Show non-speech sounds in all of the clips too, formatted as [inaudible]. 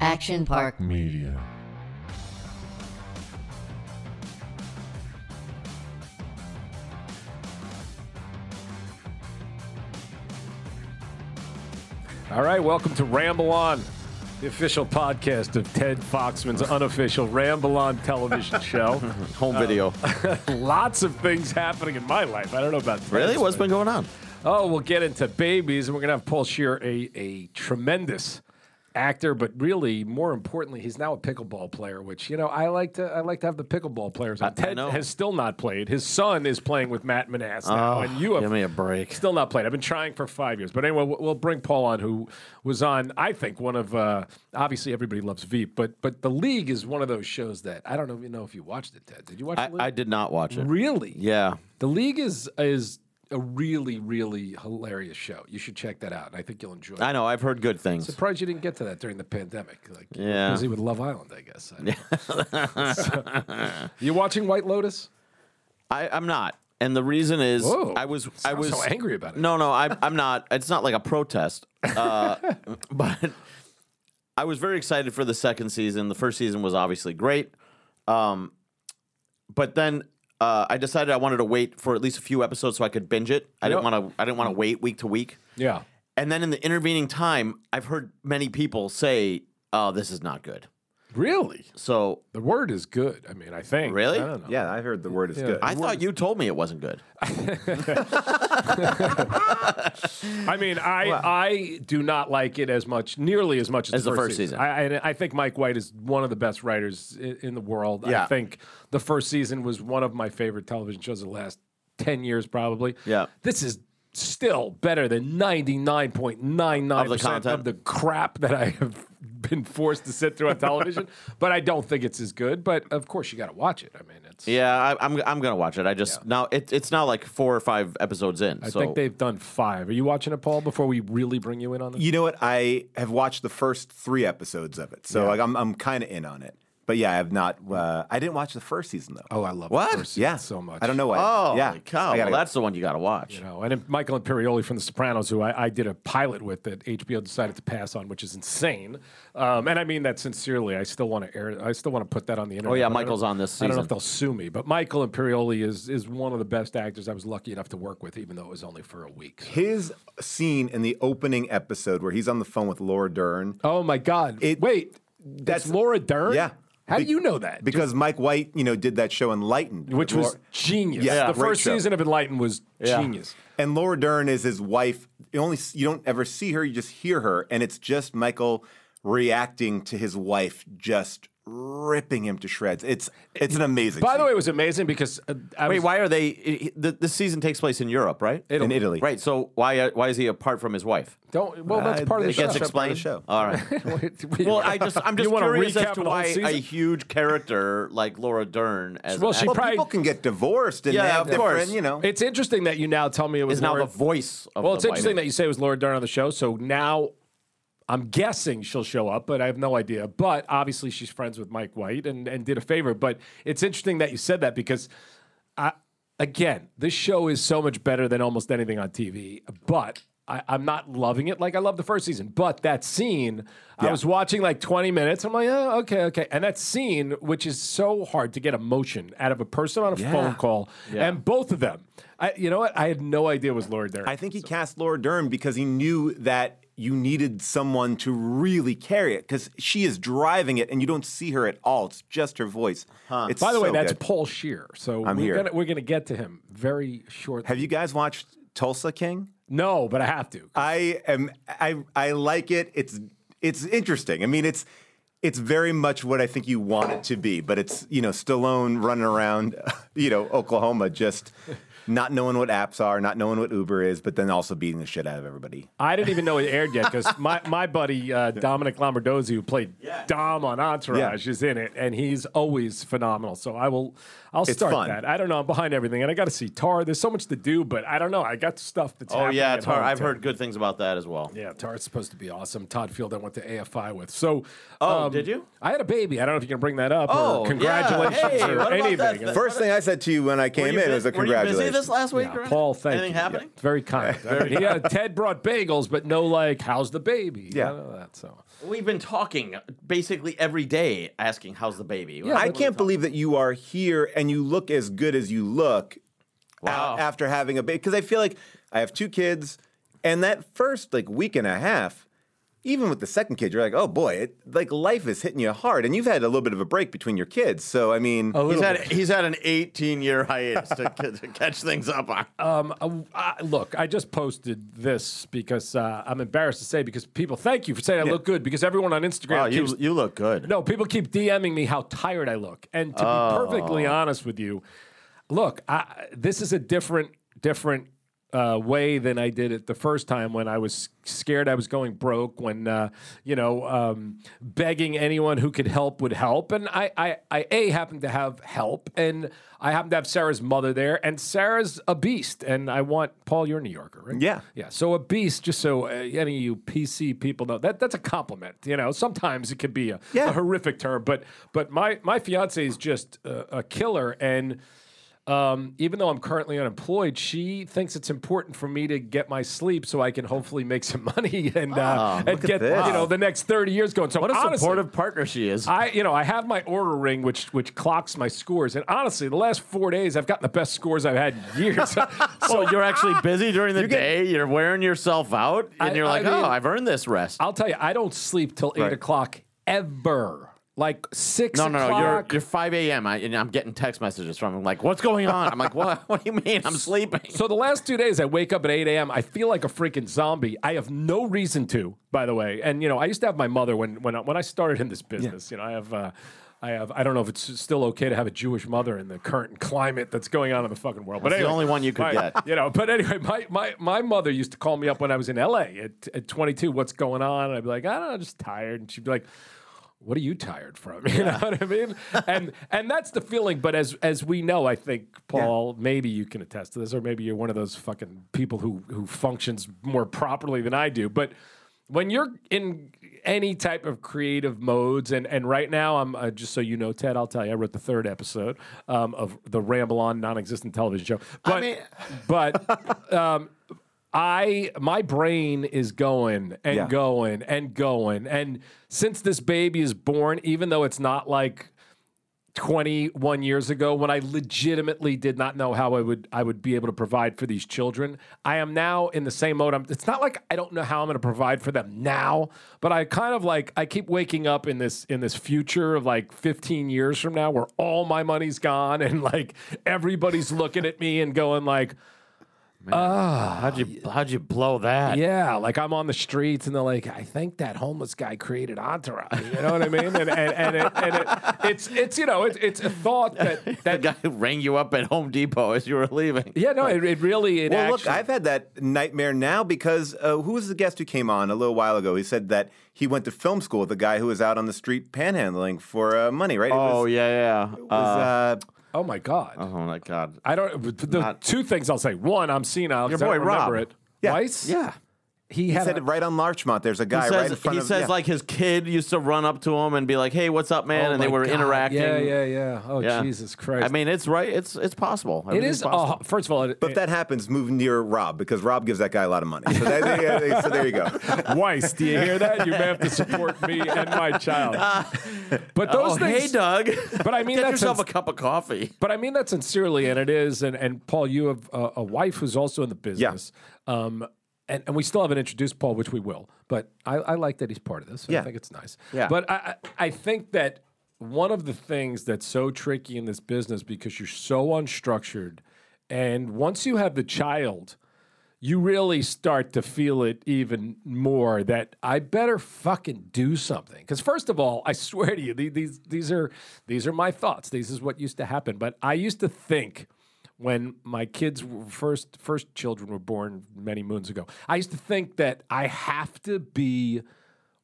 Action Park Media. All right, welcome to Ramble On, the official podcast of Ted Foxman's unofficial Ramble On television show. [laughs] Home video. Um, [laughs] lots of things happening in my life. I don't know about Ted's, really? What's but- been going on? Oh, we'll get into babies, and we're going to have Paul Scheer, a, a tremendous actor, but really, more importantly, he's now a pickleball player. Which you know, I like to I like to have the pickleball players. I- Ted has still not played. His son is playing with Matt Manass now, Oh, and you have give me a break. Still not played. I've been trying for five years, but anyway, we'll, we'll bring Paul on, who was on. I think one of uh, obviously everybody loves Veep, but but the League is one of those shows that I don't even know if you watched it. Ted, did you watch? I, the League? I did not watch it. Really? Yeah. The League is is a really really hilarious show. You should check that out. I think you'll enjoy. it. I know. I've heard good things. Surprised you didn't get to that during the pandemic. Like, Yeah. busy with Love Island, I guess. I. [laughs] So- you watching White Lotus? I, I'm not. And the reason is Whoa. I was I was so angry about it. No, no, I, I'm not. It's not like a protest. Uh, [laughs] but I was very excited for the second season. The first season was obviously great. Um, but then uh, I decided I wanted to wait for at least a few episodes so I could binge it. I didn't Yep. want to. I didn't want to wait week to week. Yeah. And then in the intervening time, I've heard many people say, "Oh, this is not good." Really? So The word is good. I mean, I think. Really? I don't know. Yeah, I heard the word is good. I thought you told me it wasn't good. [laughs] I mean, I I do not like it as much, nearly as much as, As the first season. I, I I think Mike White is one of the best writers in, in the world. I Yeah. think the first season was one of my favorite television shows of the last ten years, probably. Yeah. this is still better than ninety nine point nine nine Of the percent content? of the crap that I have been forced to sit through on television. [laughs] but I don't think it's as good. But of course, you got to watch it. I mean, it's Yeah, I, I'm I'm gonna watch it. I just Yeah. now it, it's now like four or five episodes in. I so think they've done five. Are you watching it, Paul? Before we really bring you in on this? You know what? I have watched the first three episodes of it, so like I'm I'm kind of in on it. But yeah, I have not. Uh, I didn't watch the first season though. Oh, I love What? the first season yeah, so much. I don't know why. Oh, yeah, cow! Well, that's the one you got to watch. You know, and then Michael Imperioli from The Sopranos, who I, I did a pilot with that HBO decided to pass on, which is insane. Um, and I mean that sincerely. I still want to air. I still want to put that on the internet. Oh, yeah, Michael's on this I don't know if they'll sue me, but Michael Imperioli is is one of the best actors I was lucky enough to work with, even though it was only for a week. So- His scene in the opening episode where he's on the phone with Laura Dern. Oh my God! It- Wait, that's that's- Laura Dern. Yeah. How do you know that? Because Mike White, you know, did that show Enlightened, which was Laura- genius. Yeah, the great first show. season of Enlightened was Yeah. genius. And Laura Dern is his wife. You only you don't ever see her; you just hear her, and it's just Michael reacting to his wife just ripping him to shreds. It's it's an amazing. Show. By the way, it was amazing because uh, I Wait, was, why are they? i- i- the, the season takes place in Europe, right? in Italy, Right. So why uh, why is he apart from his wife? Don't. Well, that's Uh, part of the it show. gets explained? Part the show. All right. [laughs] [laughs] Well, I just I'm [laughs] just wanna curious as to the whole why a huge character like Laura Dern as Well, she actor Well, probably- people can get divorced, and Yeah, they have of course. different, you know. It's interesting that you now tell me it was is now the voice of Well, the it's interesting wife. that you say it was Laura Dern on the show. So now I'm guessing she'll show up, but I have no idea. But obviously, she's friends with Mike White and, and did a favor. But it's interesting that you said that because, I, again, this show is so much better than almost anything on TV. But I, I'm not loving it like I love the first season. But that scene, I was watching like 20 minutes. I'm like, oh, okay, okay. And that scene, which is so hard to get emotion out of a person on a phone call, and both of them. I, you know what? I had no idea it was Laura Dern. I think he cast Laura Dern because he knew that you needed someone to really carry it because she is driving it and you don't see her at all. It's just her voice. It's By the way, that's good. Paul Scheer. So I'm we're here. Gonna, we're going to get to him very shortly. Have you guys watched Tulsa King? No, but I have to. I am. I I like it. It's it's interesting. I mean, it's it's very much what I think you want it to be, but it's you know Stallone running around, [laughs] you know Oklahoma, just not knowing what apps are, not knowing what Uber is, but then also beating the shit out of everybody. I didn't even know it aired yet because my, my buddy uh, Dominic Lombardozzi, who played Dom on Entourage, Yeah. is in it, and he's always phenomenal. So I will, I'll It's start fun. that. I don't know. I'm behind everything, and I got to see Tar. There's so much to do, but I don't know. I got stuff that's. Oh happening yeah, at Tar. I've too. heard good things about that as well. Yeah, Tar's supposed to be awesome. Todd Field, I went to AFI with. So, Oh, did you? I had a baby. I don't know if you can bring that up Oh, or yeah. congratulations Hey, or anything. that? First thing I said to you when I came in bu- was a were you busy congratulations. This last week? Yeah, Paul, thank anything you. happening? Yeah, very kind. He uh, had- Ted brought bagels, but no like, how's the baby? Yeah. None that. So We've been talking basically every day, asking how's the baby. Yeah, I can't believe that you are here and you look as good as you look Wow. after having a baby. Because I feel like I have two kids, and that first like week and a half, even with the second kid, you're like, oh boy, it, like life is hitting you hard, and you've had a little bit of a break between your kids. So I mean, a He's had bit. he's had an 18 year hiatus to, to catch things up on. Um, uh, I- look, I just posted this because uh, I'm embarrassed to say because people thank you for saying I look good because everyone on Instagram Wow, you keeps you look good. No, people keep DMing me how tired I look. And to be perfectly honest with you, look, I, this is a different, different uh, way than I did it the first time when I was scared I was going broke, when, uh, you know, um, begging anyone who could help would help. And I, I, I, A, happened to have help, and I happened to have Sarah's mother there, and Sarah's a beast. And I want, Paul, you're a New Yorker, right? Yeah. Yeah. So a beast, just so uh, any of you PC people know, that that's a compliment. You know, sometimes it could be a, Yeah. a horrific term, but but my my fiance is just a, a killer, and um, even though I'm currently unemployed, she thinks it's important for me to get my sleep so I can hopefully make some [laughs] money and uh, and get this. you know the next 30 years going. So What a honestly, supportive partner she is. I, you know, I have my Oura ring, which which clocks my scores, and honestly, the last four days I've gotten the best scores I've had in years. [laughs] so you're actually busy during the day. You're wearing yourself out, and I- you're I like, mean- "Oh, I've earned this rest." I'll tell you, I don't sleep till eight Right. o'clock ever. Like six No, no, no. You're you're 5 a.m. I, and I'm getting text messages from him like, "What's going on?" I'm like, "What? [laughs] What do you mean? I'm sleeping." So the last two days, I wake up at 8 a.m. I feel like a freaking zombie. I have no reason to, by the way. And you know, I used to have my mother when when I, when I started in this business. You know, I have. Uh, I have. I don't know if it's still okay to have a Jewish mother in the current climate that's going on in the fucking world. But the anyway, only one you could my- get. You know. But anyway, my, my my mother used to call me up when I was in L.A. at, at 22. What's going on? And I'd be like, I don't know, just tired. And she'd be like. What are you tired from? [laughs] You know what I mean? And [laughs] and that's the feeling. But as as we know, I think Paul, maybe you can attest to this, or maybe you're one of those fucking people who who functions more properly than I do. But when you're in any type of creative modes, and and right now I'm uh, just so you know, Ted, I'll tell you, I wrote the third episode um, of the Ramble On non-existent television show. But mean- but [laughs] um, I my brain is going and Yeah. going and going, and since this baby is born, even though it's not like 21 years ago when I legitimately did not know how I would I would be able to provide for these children. I am now in the same mode. I'm, it's not like I don't know how I'm going to provide for them now, but I kind of like I keep waking up in this in this future of like 15 years from now where all my money's gone and like everybody's looking at me and going like How'd you How'd you blow that? yeah, like I'm on the streets and they're like, I think that homeless guy created Entourage. You know what I mean? And and, and, it, and it, it's it's you know it's it's a thought that [laughs] The that guy rang you up at Home Depot as you were leaving. yeah no it, it really it Well, look, I've had that nightmare now because uh, who was the guest who came on a little while ago? He said that he went to film school with a guy who was out on the street panhandling for uh, money, right? It Oh was, yeah, yeah. it was, uh, oh my god. oh my God. I don't. The Not- two things I'll say. One, I'm senile. 'cause Your I don't boy, remember Rob. it. Yeah. Weiss? Yeah. He he had said a- it right on Larchmont. There's a guy says, right in front he of. says yeah. like his kid used to run up to him and be like, "Hey, what's up, man?" Oh and they were God. interacting. Yeah, yeah, yeah. Oh Yeah. Jesus Christ! I mean, it's right. It's it's possible. it Everything's is. possible. Uh, first of all, it, But if that happens, move near Rob because Rob gives that guy a lot of money. So, that, they- they- so there you go. [laughs] Weiss, do you hear that? You may have to support me and my child. [laughs] But those oh, things. hey, Doug. But I mean, get that's yourself since- a cup of coffee. But I mean that sincerely, and it is. And, and Paul, you have a, a wife who's also in the business. Um, and, and we still haven't introduced Paul, which we will. But I, I like that he's part of this. Yeah. I think it's nice. Yeah. But I, I think that one of the things that's so tricky in this business because you're so unstructured, and once you have the child, you really start to feel it even more that I better fucking do something. Because first of all, I swear to you, the- these these are these are my thoughts. These is what used to happen. But I used to think when my kids first first children were born many moons ago, I used to think that I have to be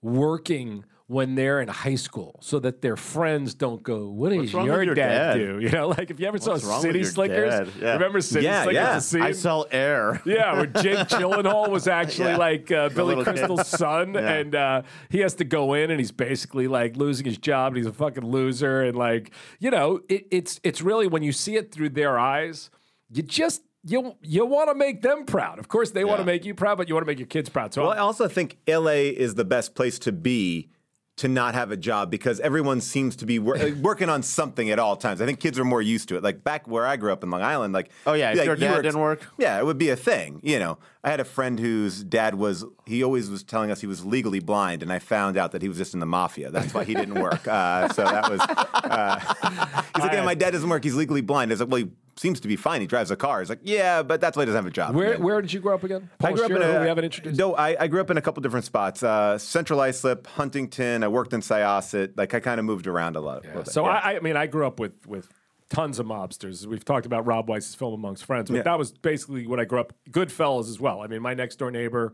working when they're in high school so that their friends don't go, What does your, your dad, dad?" do? [laughs] You know, like if you ever What's saw City Slickers. Yeah. remember City Yeah, Slickers? yeah. I sell air. [laughs] Yeah, where Jake [laughs] Gyllenhaal was actually Yeah. like uh, Billy little kid. Crystal's son, Yeah. and uh, he has to go in, and he's basically like losing his job, and he's a fucking loser, and like you know, it, it's it's really when you see it through their eyes, you just you you want to make them proud. Of course, they want to make you proud, but you want to make your kids proud. So Well, I also think LA is the best place to be to not have a job because everyone seems to be wor- [laughs] working on something at all times. I think kids are more used to it. Like back where I grew up in Long Island, like Oh, yeah, if like, your you dad were didn't work? yeah, it would be a thing. You know, I had a friend whose dad was he always was telling us he was legally blind, and I found out that he was just in the mafia. That's why he didn't work. Uh, so that was uh, [laughs] he's like, yeah, my dad doesn't work. He's legally blind. I was like, well, he seems to be fine. He drives a car. He's like, yeah, but that's why he doesn't have a job. where Yeah. where did you grow up again? I grew up in Paul a, who we haven't introduced. No, I, I grew up in a couple different spots. Uh, Central Islip, Huntington. I worked in Syosset. Like I kind of moved around a lot. a bit, So yeah. I, I mean, I grew up with with tons of mobsters. We've talked about Rob Weiss's film Amongst Friends, but Yeah. that was basically what I grew up. Goodfellas as well. I mean, my next door neighbor,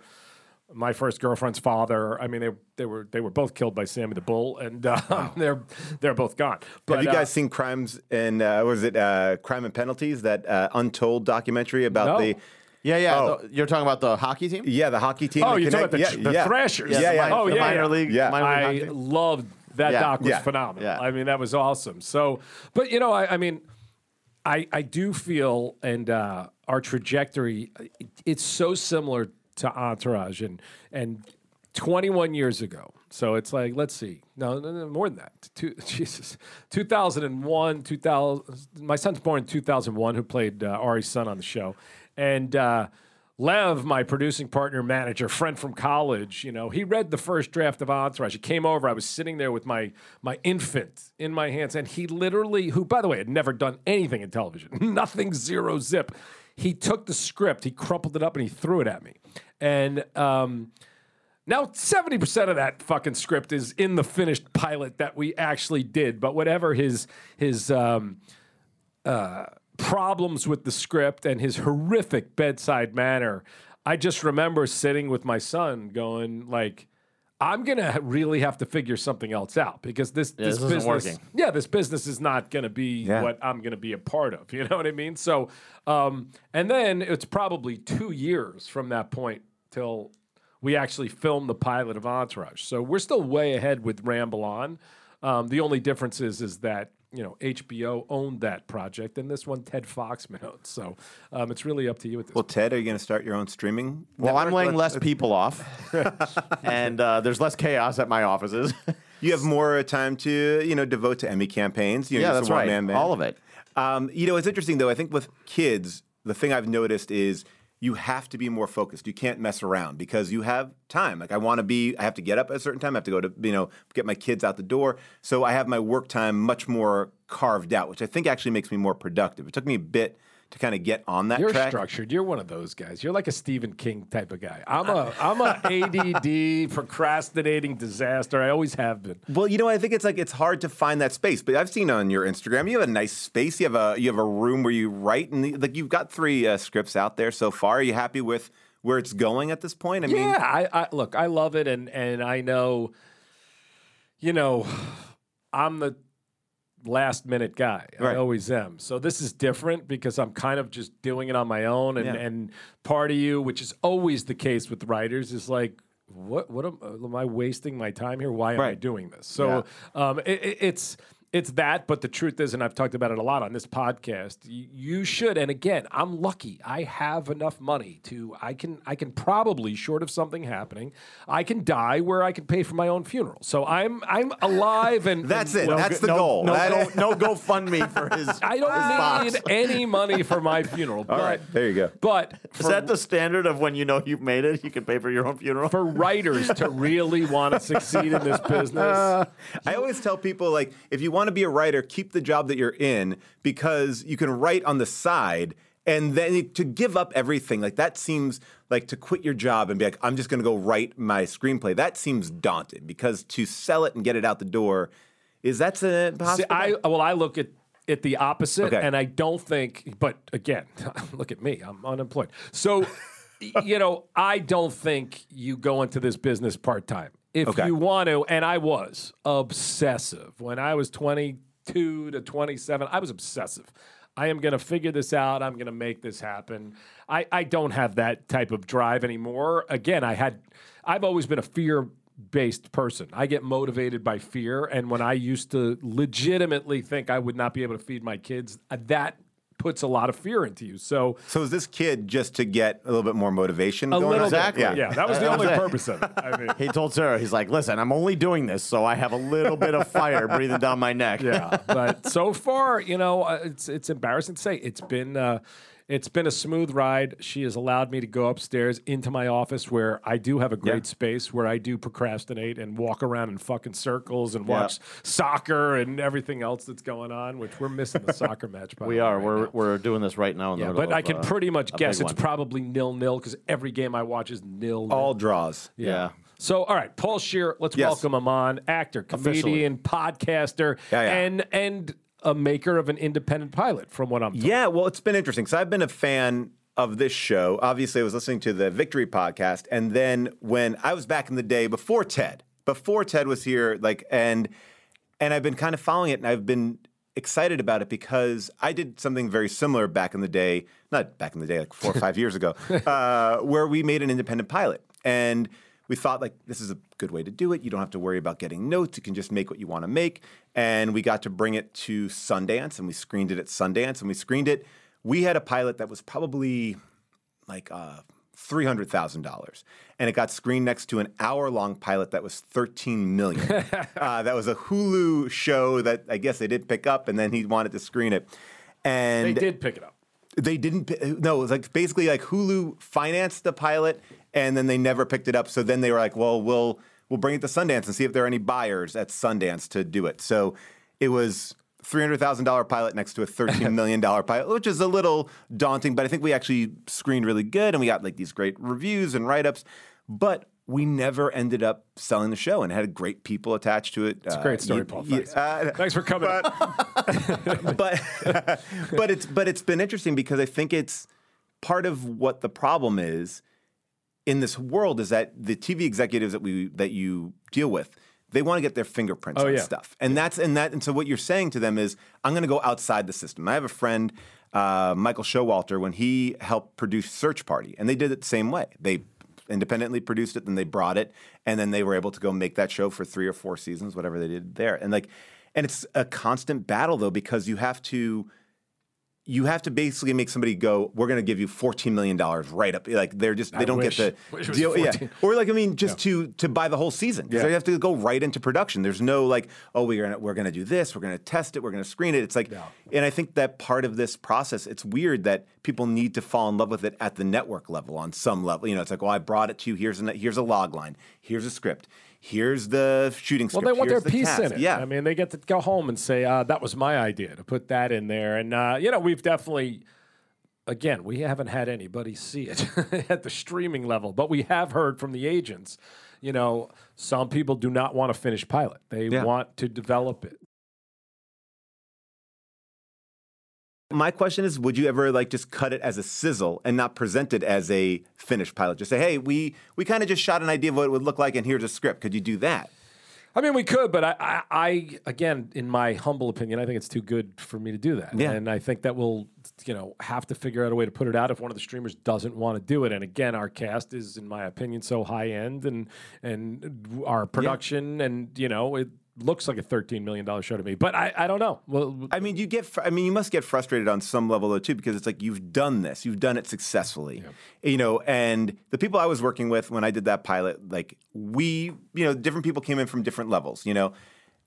my first girlfriend's father. I mean, they they were they were both killed by Sammy the Bull, and uh, [laughs] they're they're both gone. But Have you uh, guys seen Crimes and uh, was it uh, Crime and Penalties? That uh, untold documentary about No. the Yeah, yeah. Oh. the- you're talking about the hockey team? yeah the hockey team. Oh, you're talking about the, yeah, the yeah. Thrashers? Yeah, yeah. Oh, the yeah, minor yeah. league. Yeah. minor league hockey I loved that Yeah, doc was yeah, phenomenal. yeah. I mean, that was awesome. So, but you know, I, I mean, I I do feel and uh, our trajectory, it- it's so similar to Entourage and and 21 years ago. So it's like, let's see, no, no, no more than that. Two, [laughs] Jesus, 2001, 2000. My son's born in 2001, who played uh, Ari's son on the show, and. Uh, Lev, my producing partner, manager, friend from college, you know, he read the first draft of Entourage. He came over. I was sitting there with my my infant in my hands, and he literally, who by the way had never done anything in television, [laughs] nothing, zero zip. He took the script, he crumpled it up, and he threw it at me. And um, now, 70% of that fucking script is in the finished pilot that we actually did. But whatever his his um, uh, problems with the script and his horrific bedside manner, I just remember sitting with my son going like, I'm gonna really have to figure something else out because this this isn't business, working. yeah, this business is not gonna be Yeah. what I'm gonna be a part of. [laughs] You know what I mean? So, um, and then it's probably two years from that point till we actually filmed the pilot of Entourage. So we're still way ahead with Ramble On. Um, the only difference is is that you know HBO owned that project, and this one Ted Foxman owns. So um, it's really up to you at this. Well, Ted, are you going to start your own streaming? Well, I'm laying Let's- less people off, [laughs] and uh, there's less chaos at my offices. You have more time to you know devote to Emmy campaigns. You know, yeah, that's right. one-man. All of it. Um, you know, it's interesting though. I think with kids, the thing I've noticed is you have to be more focused. You can't mess around because you have time. Like I want to be, I have to get up at a certain time. I have to go to, you know, get my kids out the door. So I have my work time much more carved out, which I think actually makes me more productive. It took me a bit to kind of get on that You're track. structured. You're one of those guys. You're like a Stephen King type of guy. I'm a I'm a [laughs] ADD procrastinating disaster. I always have been. Well, you know, I think it's like it's hard to find that space. But I've seen on your Instagram, you have a nice space. You have a you have a room where you write, and the, like you've got three uh, scripts out there so far. Are you happy with where it's going at this point? I mean, yeah, I, I look, I love it, and and I know, you know, I'm the last minute guy. I always am. So this is different because I'm kind of just doing it on my own, and Yeah. and part of you, which is always the case with writers, is like. What what am, am I wasting my time here? Why am I doing this? So um, it, it- it's it's that, but the truth is, and I've talked about it a lot on this podcast. You, should, and again, I'm lucky. I have enough money to I can I can probably, short of something happening, I can die where I can pay for my own funeral. So I'm I'm alive, and [laughs] That's and it. That's the no, goal. No, That- no, no GoFundMe [laughs] for his. I don't box. need any money for my funeral. All but, right, there you go. But Is for, that the standard of when you know you've made it? You can pay for your own funeral. for writers to really want to succeed in this [laughs] business, I always tell people like if you want to be a writer, keep the job that you're in because you can write on the side. And then to give up everything, like that seems like to quit your job and be like, I'm just going to go write my screenplay. That seems daunting because to sell it and get it out the door, is that's a See. I well, I look at it the opposite, Okay. and I don't think. But again, [laughs] look at me; I'm unemployed. So, you know, I don't think you go into this business part time. If Okay. you want to, and I was obsessive when I was 22 to 27. I was obsessive. I am going to figure this out. I'm going to make this happen. I, I don't have that type of drive anymore. Again, I had, I've always been a fear based person. I get motivated by fear. And when I used to legitimately think I would not be able to feed my kids, that puts a lot of fear into you. So So is this kid just to get a little bit more motivation? a going little on? bit, Exactly. yeah. That was the only purpose of it. I [laughs] mean, He told Sarah, he's like, listen, I'm only doing this so I have a little bit of fire breathing down my neck. yeah, but so far, you know, uh, it's it's embarrassing to say it's been uh, it's been a smooth ride. She has allowed me to go upstairs into my office where I do have a great Yeah. space where I do procrastinate and walk around in fucking circles and Yeah. watch soccer and everything else that's going on. Which we're missing the soccer match. By [laughs] We the are. right we're, now. we're doing this right now in the Yeah, middle but I can uh, pretty much guess it's probably nil nil because every game I watch is nil nil. All draws. Yeah. So, all right, Paul Scheer, let's Yes. welcome him on. Actor, comedian, podcaster, Yeah, yeah. and and a maker of an independent pilot. From what I'm told. Yeah, well, it's been interesting. So I've been a fan of this show. Obviously, I was listening to the Victory podcast, and then when I was back in the day before Ted, before Ted was here, like, and and I've been kind of following it, and I've been excited about it because I did something very similar back in the day, not back in the day, like four or [laughs] five years ago, uh, where we made an independent pilot, and we thought like this is a good way to do it. You don't have to worry about getting notes. You can just make what you want to make. And we got to bring it to Sundance, and we screened it at Sundance, and we screened it. We had a pilot that was probably like uh, three hundred thousand dollars, and it got screened next to an hour-long pilot that was thirteen million. [laughs] uh, that was a Hulu show that I guess they did pick up, and then he wanted to screen it. And They did pick it up. they didn't. No, it was like basically like Hulu financed the pilot, and then they never picked it up. So then they were like, "Well, we'll we'll bring it to Sundance and see if there are any buyers at Sundance to do it." So it was three hundred thousand dollar pilot next to a thirteen [laughs] million dollar pilot, which is a little daunting. But I think we actually screened really good, and we got like these great reviews and write ups. But we never ended up selling the show, and it had great people attached to it. It's a uh, great story, Paul. Thanks. Uh, Thanks for coming. but [laughs] [laughs] but it's but it's been interesting because I think it's part of what the problem is in this world is that the TV executives that we that you deal with they want to get their fingerprints Oh, on yeah. stuff and that's and that and so what you're saying to them is I'm going to go outside the system. I have a friend uh, Michael Showalter when he helped produce Search Party and they did it the same way. They independently produced it, then they brought it, and then they were able to go make that show for three or four seasons, whatever they did there. And like, and it's a constant battle though because you have to you have to basically make somebody go, we're going to give you $14 million right up. Like they're just, they I don't wish. get the [laughs] deal. Yeah. Or like, I mean, just to, to buy the whole season. Because Yeah. they have to go right into production. There's no like, oh, we're going to, we're going to do this. We're going to test it. We're going to screen it. It's like, Yeah. and I think that part of this process, it's weird that people need to fall in love with it at the network level on some level. You know, it's like, well, I brought it to you. Here's a, here's a log line. Here's a script. Here's the shooting Well, they want their the piece cast. in it. Yeah. I mean, they get to go home and say, uh, that was my idea to put that in there. And, uh, you know, we've definitely, again, we haven't had anybody see it [laughs] at the streaming level, but we have heard from the agents, you know, some people do not want to finish pilot. They Yeah. want to develop it. My question is, would you ever like just cut it as a sizzle and not present it as a finished pilot? Just say, hey, we we kind of just shot an idea of what it would look like, and here's a script. Could you do that? I mean, we could, but I, I, I, again, in my humble opinion, I think it's too good for me to do that. Yeah. And I think that we'll, you know, have to figure out a way to put it out if one of the streamers doesn't want to do it. And again, our cast is, in my opinion, so high end, and and our production, and you know, it looks like a thirteen million dollar show to me. But I, I don't know. Well, I mean, you get. Fr- I mean, you must get frustrated on some level though too, because it's like you've done this, you've done it successfully, you know. And the people I was working with when I did that pilot, like we, you know, different people came in from different levels, you know.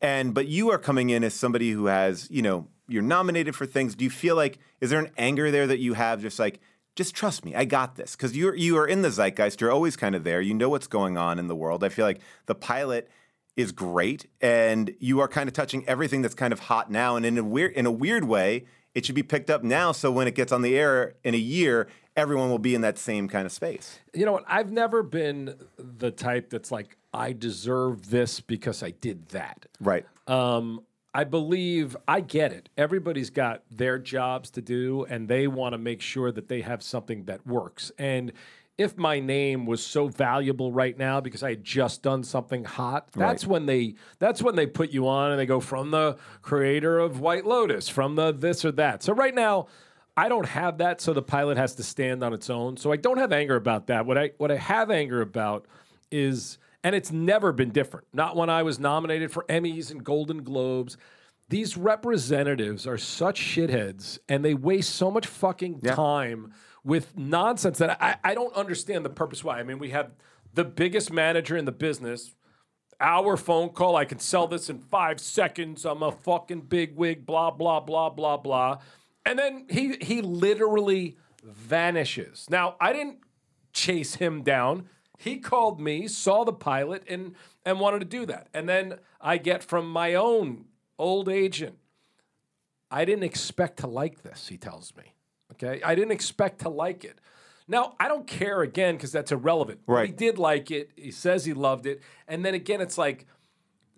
And but you are coming in as somebody who has, you know, you're nominated for things. Do you feel like is there an anger there that you have, just like? Just trust me, I got this. Because you're you are in the zeitgeist. You're always kind of there. You know what's going on in the world. I feel like the pilot is great and you are kind of touching everything that's kind of hot now and in a weird in a weird way it should be picked up now so when it gets on the air in a year everyone will be in that same kind of space you know what? I've never been the type that's like, I deserve this because I did that. right Um, I believe I get it. Everybody's got their jobs to do, and they want to make sure that they have something that works. And if my name was so valuable right now because I had just done something hot, that's when they that's when they put you on and they go from the creator of White Lotus, from the this or that. So right now, I don't have that, so the pilot has to stand on its own. So I don't have anger about that. What I what I have anger about is and it's never been different. Not when I was nominated for Emmys and Golden Globes. these representatives are such shitheads and they waste so much fucking time with nonsense that I, I don't understand the purpose why. I mean, we have the biggest manager in the business. Our phone call, I can sell this in five seconds. I'm a fucking big wig, blah, blah, blah, blah, blah. And then he he literally vanishes. Now, I didn't chase him down. He called me, saw the pilot, and and wanted to do that. And then I get from my own old agent, I didn't expect to like this, he tells me. Okay. I didn't expect to like it. Now, I don't care again because that's irrelevant. But He did like it. He says he loved it. And then again, it's like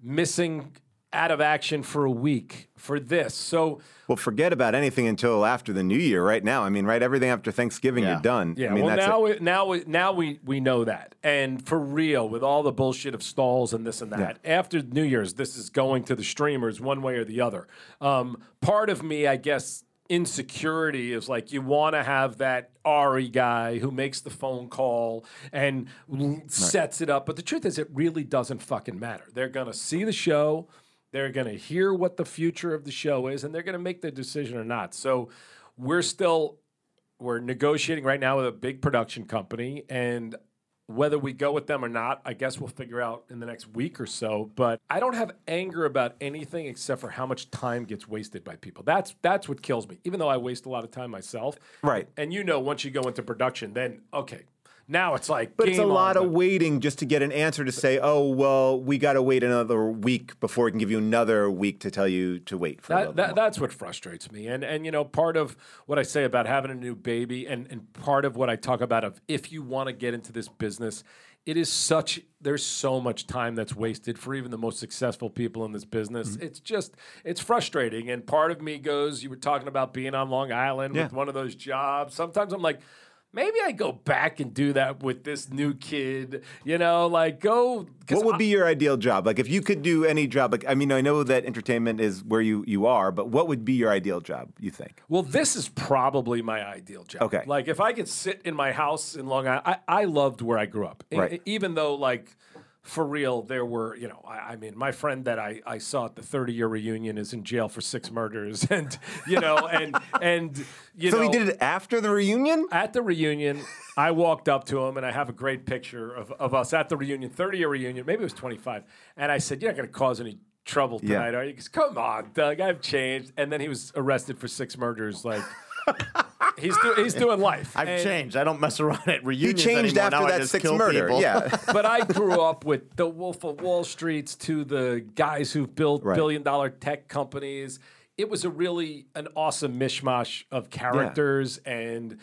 missing out of action for a week for this. So, Well, forget about anything until after the new year. Right now, I mean, right, everything after Thanksgiving, Yeah. you're done. yeah, I mean, well, that's now, it. we, now, we, now we, we know that. And for real, with all the bullshit of stalls and this and that, after New Year's, this is going to the streamers one way or the other. Um, part of me, I guess, insecurity is like you want to have that Ari guy who makes the phone call and l- sets it up. But the truth is, it really doesn't fucking matter. They're going to see the show. They're going to hear what the future of the show is, and they're going to make their decision or not. So we're still we're negotiating right now with a big production company, and whether we go with them or not, I guess we'll figure out in the next week or so. But I don't have anger about anything except for how much time gets wasted by people. That's that's what kills me. Even though I waste a lot of time myself, Right. And you know, once you go into production, then okay, now it's like, But it's a lot of waiting just to get an answer to say, oh, well, we got to wait another week before we can give you another week to tell you to wait for That, that, that's what frustrates me. And and you know, part of what I say about having a new baby and, and part of what I talk about of if you want to get into this business, it is such there's so much time that's wasted for even the most successful people in this business. Mm-hmm. It's just it's frustrating. And part of me goes, you were talking about being on Long Island Yeah. with one of those jobs. Sometimes I'm like, maybe I go back and do that with this new kid. You know, like go. What would I- be your ideal job? Like, if you could do any job, like, I mean, I know that entertainment is where you, you are, but what would be your ideal job, you think? Well, this is probably my ideal job. Okay. Like if I could sit in my house in Long Island, I, I loved where I grew up. Right. even though like for real, there were, you know, I, I mean, my friend that I, I saw at the 30 year reunion is in jail for six murders [laughs] and, you know, and, and, you So know. So he did it after the reunion? At the reunion, I walked up to him and I have a great picture of, of us at the reunion, 30 year reunion, maybe it was 25. And I said, You're not going to cause any trouble Yeah. tonight, are you? He goes, Come on, Doug, I've changed. And then he was arrested for six murders. Like, he's, do, he's doing life. I've And- changed. I don't mess around at He reunions changed anymore. after Now I that just sixth murder. people. Yeah. [laughs] but I grew up with the Wolf of Wall Streets to the guys who've built Right. billion dollar tech companies. It was a really an awesome mishmash of characters and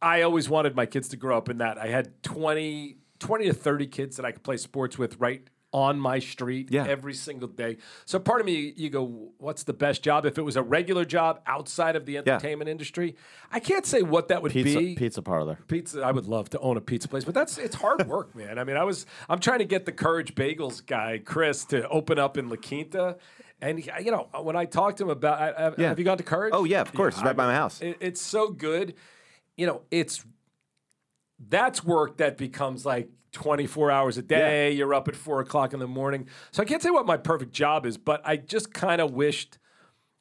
I always wanted my kids to grow up in that. I had 20, 20 to 30 kids that I could play sports with right on my street Yeah. every single day. So part of me, you go, what's the best job? If it was a regular job outside of the entertainment industry, I can't say what that would Pizza, be pizza parlor. pizza i would love to own a pizza place but that's it's hard [laughs] work man i mean i was i'm trying to get the courage bagels guy chris to open up in la quinta and he- you know when i talked to him about I- I- Yeah. have you gone to courage Oh, yeah, of course. It's right by my house. it- it's so good you know it's that's work that becomes like 24 hours a day you're up at 4 o'clock in the morning so i can't say what my perfect job is but i just kind of wished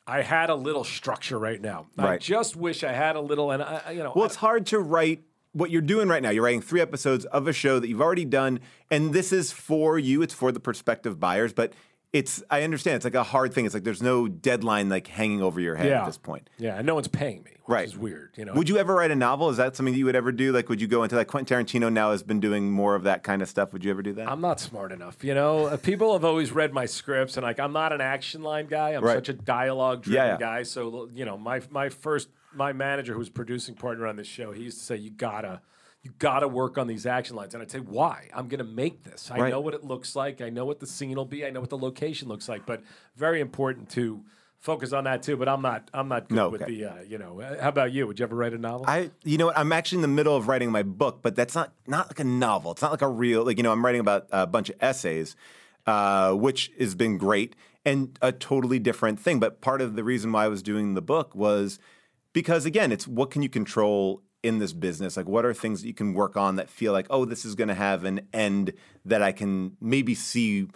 I had a little structure right now. I just wish I had a little, and I, I- you know, Well, I- it's hard to write what you're doing right now. You're writing three episodes of a show that you've already done, and this is for you. It's for the prospective buyers, but it's I understand it's like a hard thing. It's like there's no deadline like hanging over your head at this point. Yeah, and no one's paying me, which Right. is weird. You know, Would you ever write a novel? Is that something that you would ever do? Like, would you go into like Quentin Tarantino now has been doing more of that kind of stuff? Would you ever do that? I'm not smart enough. You know, Uh, people have always read my scripts, and like I'm not an action line guy. I'm Right. such a dialogue driven Yeah, yeah. guy. So you know, my my first my manager who was producing partner on this show, he used to say, "You gotta." You gotta work on these action lines, and I'd say, "Why? I'm gonna make this. I Right. know what it looks like. I know what the scene will be. I know what the location looks like. But very important to focus on that too. But I'm not. I'm not good No, with okay. the. Uh, you know, uh, how about you? Would you ever write a novel? I, you know what? I'm actually in the middle of writing my book, but that's not not like a novel. It's not like a real like you know. I'm writing about a bunch of essays, uh, which has been great and a totally different thing. But part of the reason why I was doing the book was because again, it's what can you control in this business? Like, what are things that you can work on that feel like, oh, this is going to have an end that I can maybe see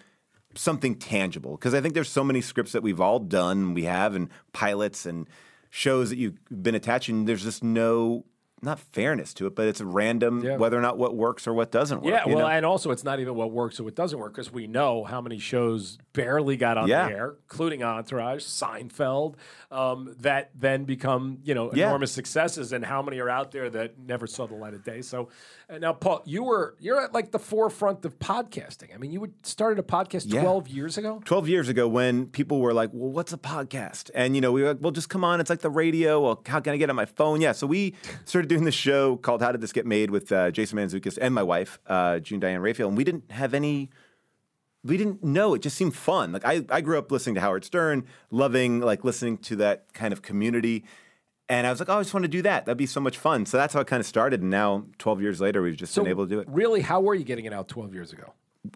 something tangible because I think there's so many scripts that we've all done, we have, and pilots and shows that you've been attaching. There's just no not fairness to it, but it's random Yeah. whether or not what works or what doesn't work. Yeah, well, know? and also it's not even what works or what doesn't work because we know how many shows barely got on Yeah. the air, including Entourage, Seinfeld, um, that then become you know Yeah. enormous successes, and how many are out there that never saw the light of day. So uh, now, Paul, you were you're at like the forefront of podcasting. I mean, you started a podcast Yeah. twelve years ago. 12 years ago when people were like, well, what's a podcast? And, you know, we were like, well, just come on. It's like the radio. Well, how can I get on my phone? Yeah. So we started doing this show called How Did This Get Made with uh, Jason Mantzoukas and my wife, uh, June Diane Raphael. And we didn't have any, we didn't know. It just seemed fun. Like I, I grew up listening to Howard Stern, loving like listening to that kind of community. And I was like, oh, I just want to do that. That'd be so much fun. So that's how it kind of started. And now, 12 years later, we've just So been able to do it. Really, how were you getting it out twelve years ago?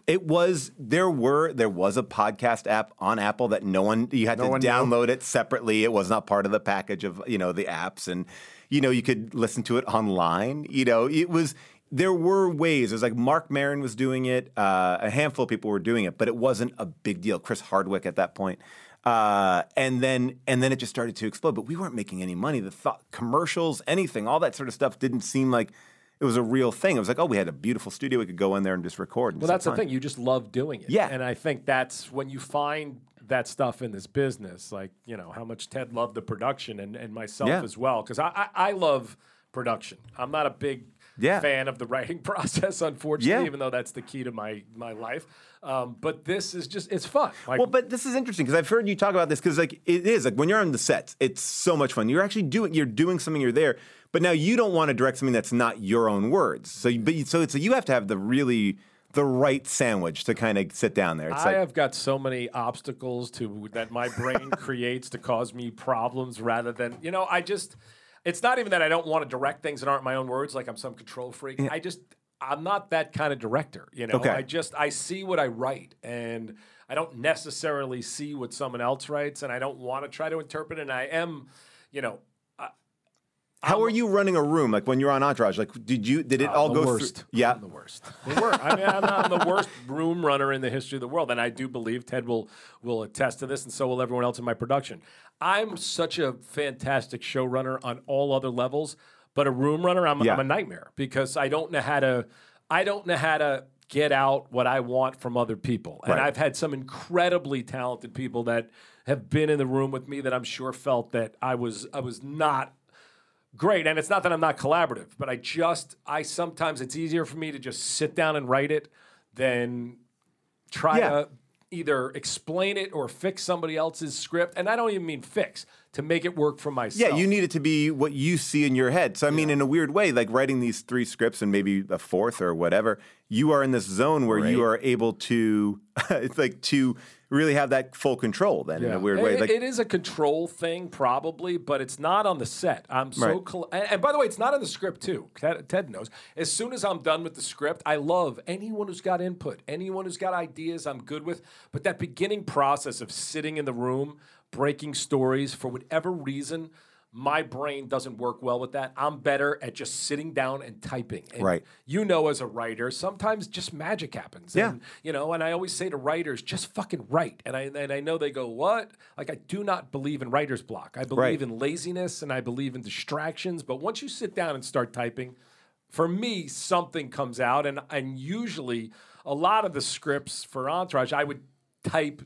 It was there were there was a podcast app on Apple that no one you had No to one knew. download it separately. It was not part of the package of you know the apps, and you know you could listen to it online. You know it was there were ways. It was like Marc Maron was doing it. Uh, a handful of people were doing it, but it wasn't a big deal. Chris Hardwick at that point. Uh, and then and then it just started to explode. But we weren't making any money. The thought commercials, anything, all that sort of stuff didn't seem like it was a real thing. It was like, oh, we had a beautiful studio. We could go in there and just record. and Well, just that's the thing. You just love doing it. Yeah. And I think that's when you find that stuff in this business, like, you know, how much Ted loved the production and, and myself Yeah. as well. Because I, I, I love production. I'm not a big Yeah. fan of the [laughs] writing process, unfortunately, Yeah. even though that's the key to my, my life. Um, but this is just, it's fun. Like, Well, but this is interesting because I've heard you talk about this because like it is like when you're on the sets, it's so much fun. You're actually doing you're doing something. You're there, but now you don't want to direct something that's not your own words. So, you- but you, so it's you have to have the really the right sandwich to kind of sit down there. It's I like have got so many obstacles to that my brain [laughs] creates to cause me problems rather than you know I just it's not even that I don't want to direct things that aren't my own words like I'm some control freak. I just I'm not that kind of director, you know. Okay. I just I see what I write and I don't necessarily see what someone else writes and I don't want to try to interpret and I am, you know, how are you running a room? Like when you're on Entourage, like did you did it all the go worst. through? Yeah, I'm the worst. The worst. I mean, I'm, I'm the worst room runner in the history of the world, and I do believe Ted will will attest to this, and so will everyone else in my production. I'm such a fantastic showrunner on all other levels, but a room runner, I'm, Yeah. I'm a nightmare because I don't know how to. I don't know how to get out what I want from other people, and Right. I've had some incredibly talented people that have been in the room with me that I'm sure felt that I was I was not great and it's not that i'm not collaborative but i just i sometimes it's easier for me to just sit down and write it than try Yeah. to either explain it or fix somebody else's script and i don't even mean fix to make it work for myself Yeah, you need it to be what you see in your head. So I mean, in a weird way, like writing these three scripts and maybe a fourth or whatever, you are in this zone where you are able to, [laughs] it's like to really have that full control. Then in a weird way, It- like it is a control thing, probably, but it's not on the set. I'm so, Right. col- and, and by the way, it's not on the script too. Ted, Ted knows. As soon as I'm done with the script, I love anyone who's got input, anyone who's got ideas. I'm good with. But that beginning process of sitting in the room, breaking stories for whatever reason. My brain doesn't work well with that. I'm better at just sitting down and typing. And Right. You know, as a writer, sometimes just magic happens. Yeah. And you know, and I always say to writers, just fucking write. And I and I know they go, what? Like I do not believe in writer's block. I believe Right. in laziness and I believe in distractions. But once you sit down and start typing, for me, something comes out. And and usually a lot of the scripts for Entourage, I would type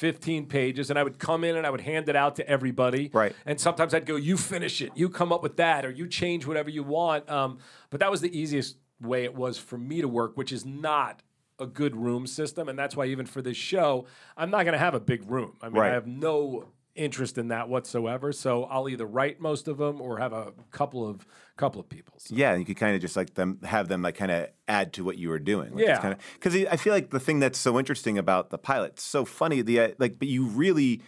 15 pages and I would come in and I would hand it out to everybody. Right. And sometimes I'd go, you finish it, you come up with that, or you change whatever you want. Um, but that was the easiest way it was for me to work, which is not a good room system. And that's why even for this show, I'm not going to have a big room. I mean, Right. I have no interest in that whatsoever. So I'll either write most of them or have a couple of couple of people. So- Yeah, and you could kind of just like them have them like kind of add to what you were doing. Like, Yeah. because I feel like the thing that's so interesting about the pilot, so funny. The uh, like, but you really,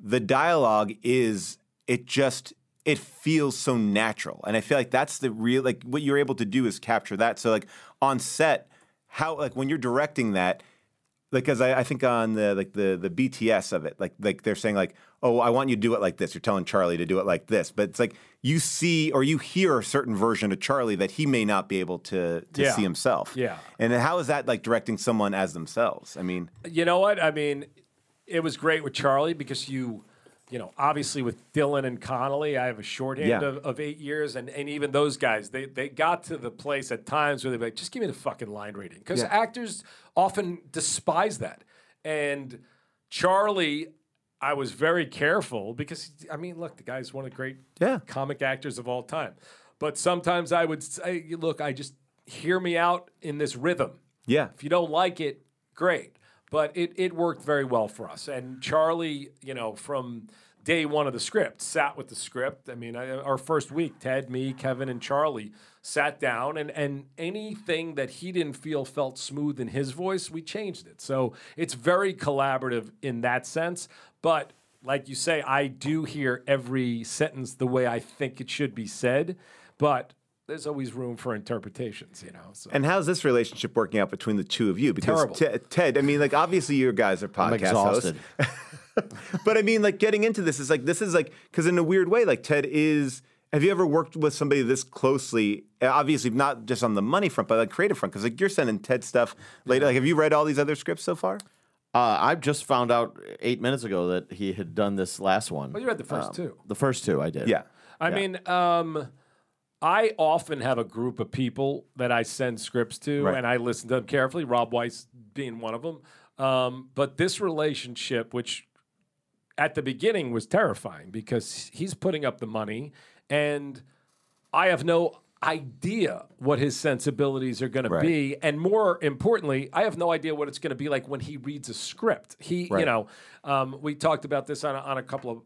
the dialogue is it just it feels so natural, and I feel like that's the real like what you're able to do is capture that. So like on set, how like when you're directing that. Because I, I think on the like the the BTS of it, like like they're saying like, oh, I want you to do it like this. You're telling Charlie to do it like this, but it's like you see or you hear a certain version of Charlie that he may not be able to to Yeah. see himself. Yeah. And how is that like directing someone as themselves? I mean, You know what? I mean, it was great with Charlie because you, you know, obviously with Dillon and Connolly, I have a shorthand Yeah. of, of eight years, and, and even those guys, they they got to the place at times where they're like, just give me the fucking line reading, because Yeah. actors often despise that, and Charlie. I was very careful because I mean, look, the guy's one of the great Yeah. comic actors of all time. But sometimes I would say, look, I just hear me out in this rhythm. yeah. If you don't like it, great. But it, it worked very well for us. And Charlie, you know, from day one of the script, sat with the script. I mean, I, our first week, Ted, me, Kevin, and Charlie sat down, and, and anything that he didn't feel felt smooth in his voice, we changed it. So it's very collaborative in that sense. But like you say, I do hear every sentence the way I think it should be said. But there's always room for interpretations, you know. So. And how's this relationship working out between the two of you? Because Terrible. Te- Ted, I mean, like obviously you guys are I'm podcast hosts. exhausted. [laughs] but I mean, like getting into this is like this is like because in a weird way, like Ted is. Have you ever worked with somebody this closely? uh, Obviously, not just on the money front, but like creative front. Because like you're sending Ted stuff later. Like, have you read all these other scripts so far? Uh, I just found out eight minutes ago that he had done this last one. Well, you read the first two. The first two I did. Yeah. I mean, um, I often have a group of people that I send scripts to, Right. and I listen to them carefully. Rob Weiss being one of them. Um, but this relationship, which at the beginning was terrifying because he's putting up the money, and I have no idea what his sensibilities are going to be, and more importantly, I have no idea what it's going to be like when he reads a script. He, you know, um, we talked about this on a, on a couple of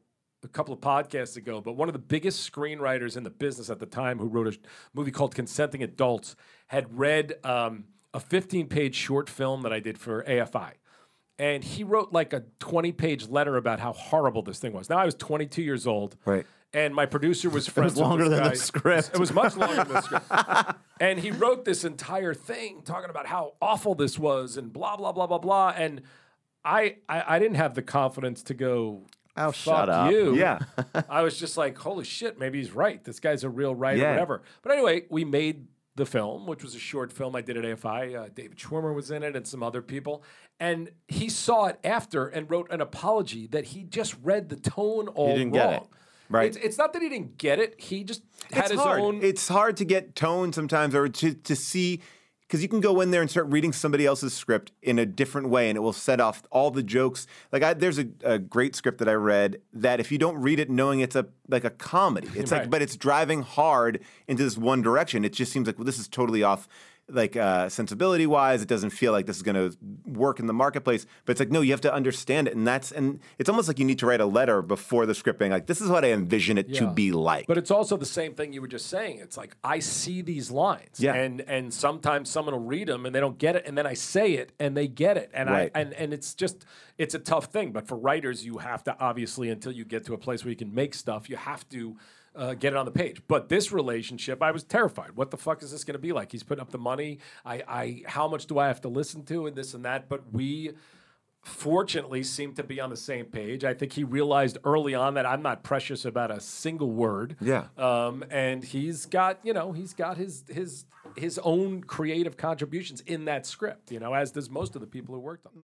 a couple of podcasts ago, but one of the biggest screenwriters in the business at the time, who wrote a movie called Consenting Adults, had read um, a 15 page short film that I did for AFI. And he wrote like a 20 page letter about how horrible this thing was. Now I was 22 years old. Right. And my producer was [laughs] friends was longer than the guy. script. It was much longer than the [laughs] script. and he wrote this entire thing talking about how awful this was and blah, blah, blah, blah, blah. And I, I, I didn't have the confidence to go, Oh, fuck shut up. you. Yeah. [laughs] I was just like, holy shit, maybe he's right. This guy's a real writer, Yeah. whatever. But anyway, we made the film, which was a short film I did at AFI. Uh, David Schwimmer was in it and some other people. And he saw it after and wrote an apology that he just read the tone all didn't get wrong. it. Right. It's, it's not that he didn't get it. He just had it's his hard. own. It's hard to get tone sometimes, or to to see because you can go in there and start reading somebody else's script in a different way, and it will set off all the jokes. Like I, there's a, a great script that I read that if you don't read it knowing it's a like a comedy, it's like but it's driving hard into this one direction. It just seems like well, this is totally off. Like uh, sensibility wise, it doesn't feel like this is going to work in the marketplace. But it's like no, you have to understand it, and that's and it's almost like you need to write a letter before the script, being like, "This is what I envision it to be like." But it's also the same thing you were just saying. It's like I see these lines, Yeah. and and sometimes someone will read them and they don't get it, and then I say it and they get it, and Right. I and and it's just it's a tough thing. But for writers, you have to obviously until you get to a place where you can make stuff, you have to. Uh, get it on the page, but this relationship, I was terrified. What the fuck is this going to be like? He's putting up the money. I, I, how much do I have to listen to, and this and that. But we, fortunately seem to be on the same page. I think he realized early on that I'm not precious about a single word. Yeah. Um, and he's got, you know, he's got his his his own creative contributions in that script, you know, as does most of the people who worked on it.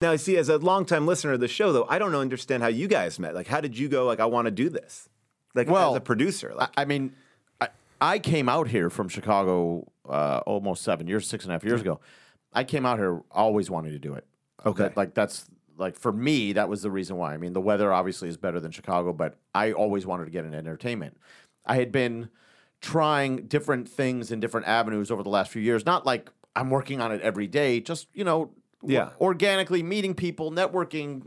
Now, I see, as a longtime listener of the show, though, I don't understand how you guys met. Like, how did you go? Like, I want to do this. Like, Well, as a producer, like, I, I mean, I, I came out here from Chicago uh, almost seven years, six and a half years ago. I came out here always wanting to do it. Okay. That- like that's like for me, that was the reason why. I mean, the weather obviously is better than Chicago, but I always wanted to get into entertainment. I had been trying different things in different avenues over the last few years. Not like I'm working on it every day, just you know, Yeah. organically meeting people, networking,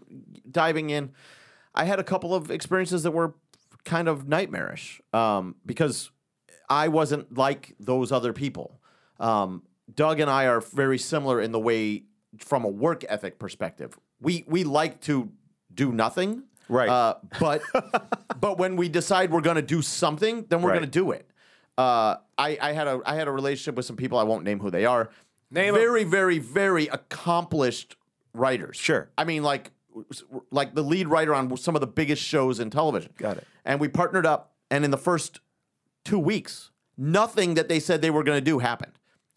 diving in. I had a couple of experiences that were kind of nightmarish um, because I wasn't like those other people. Um, Doug and I are very similar in the way, from a work ethic perspective, we we like to do nothing, Right. Uh, but [laughs] but when we decide we're going to do something, then we're Right. going to do it. Uh, I, I had a I had a relationship with some people. I won't name who they are. Name very, very, very accomplished writers. Sure. I mean, like, like the lead writer on some of the biggest shows in television. Got it. And we partnered up, and in the first two weeks, nothing that they said they were going to do happened.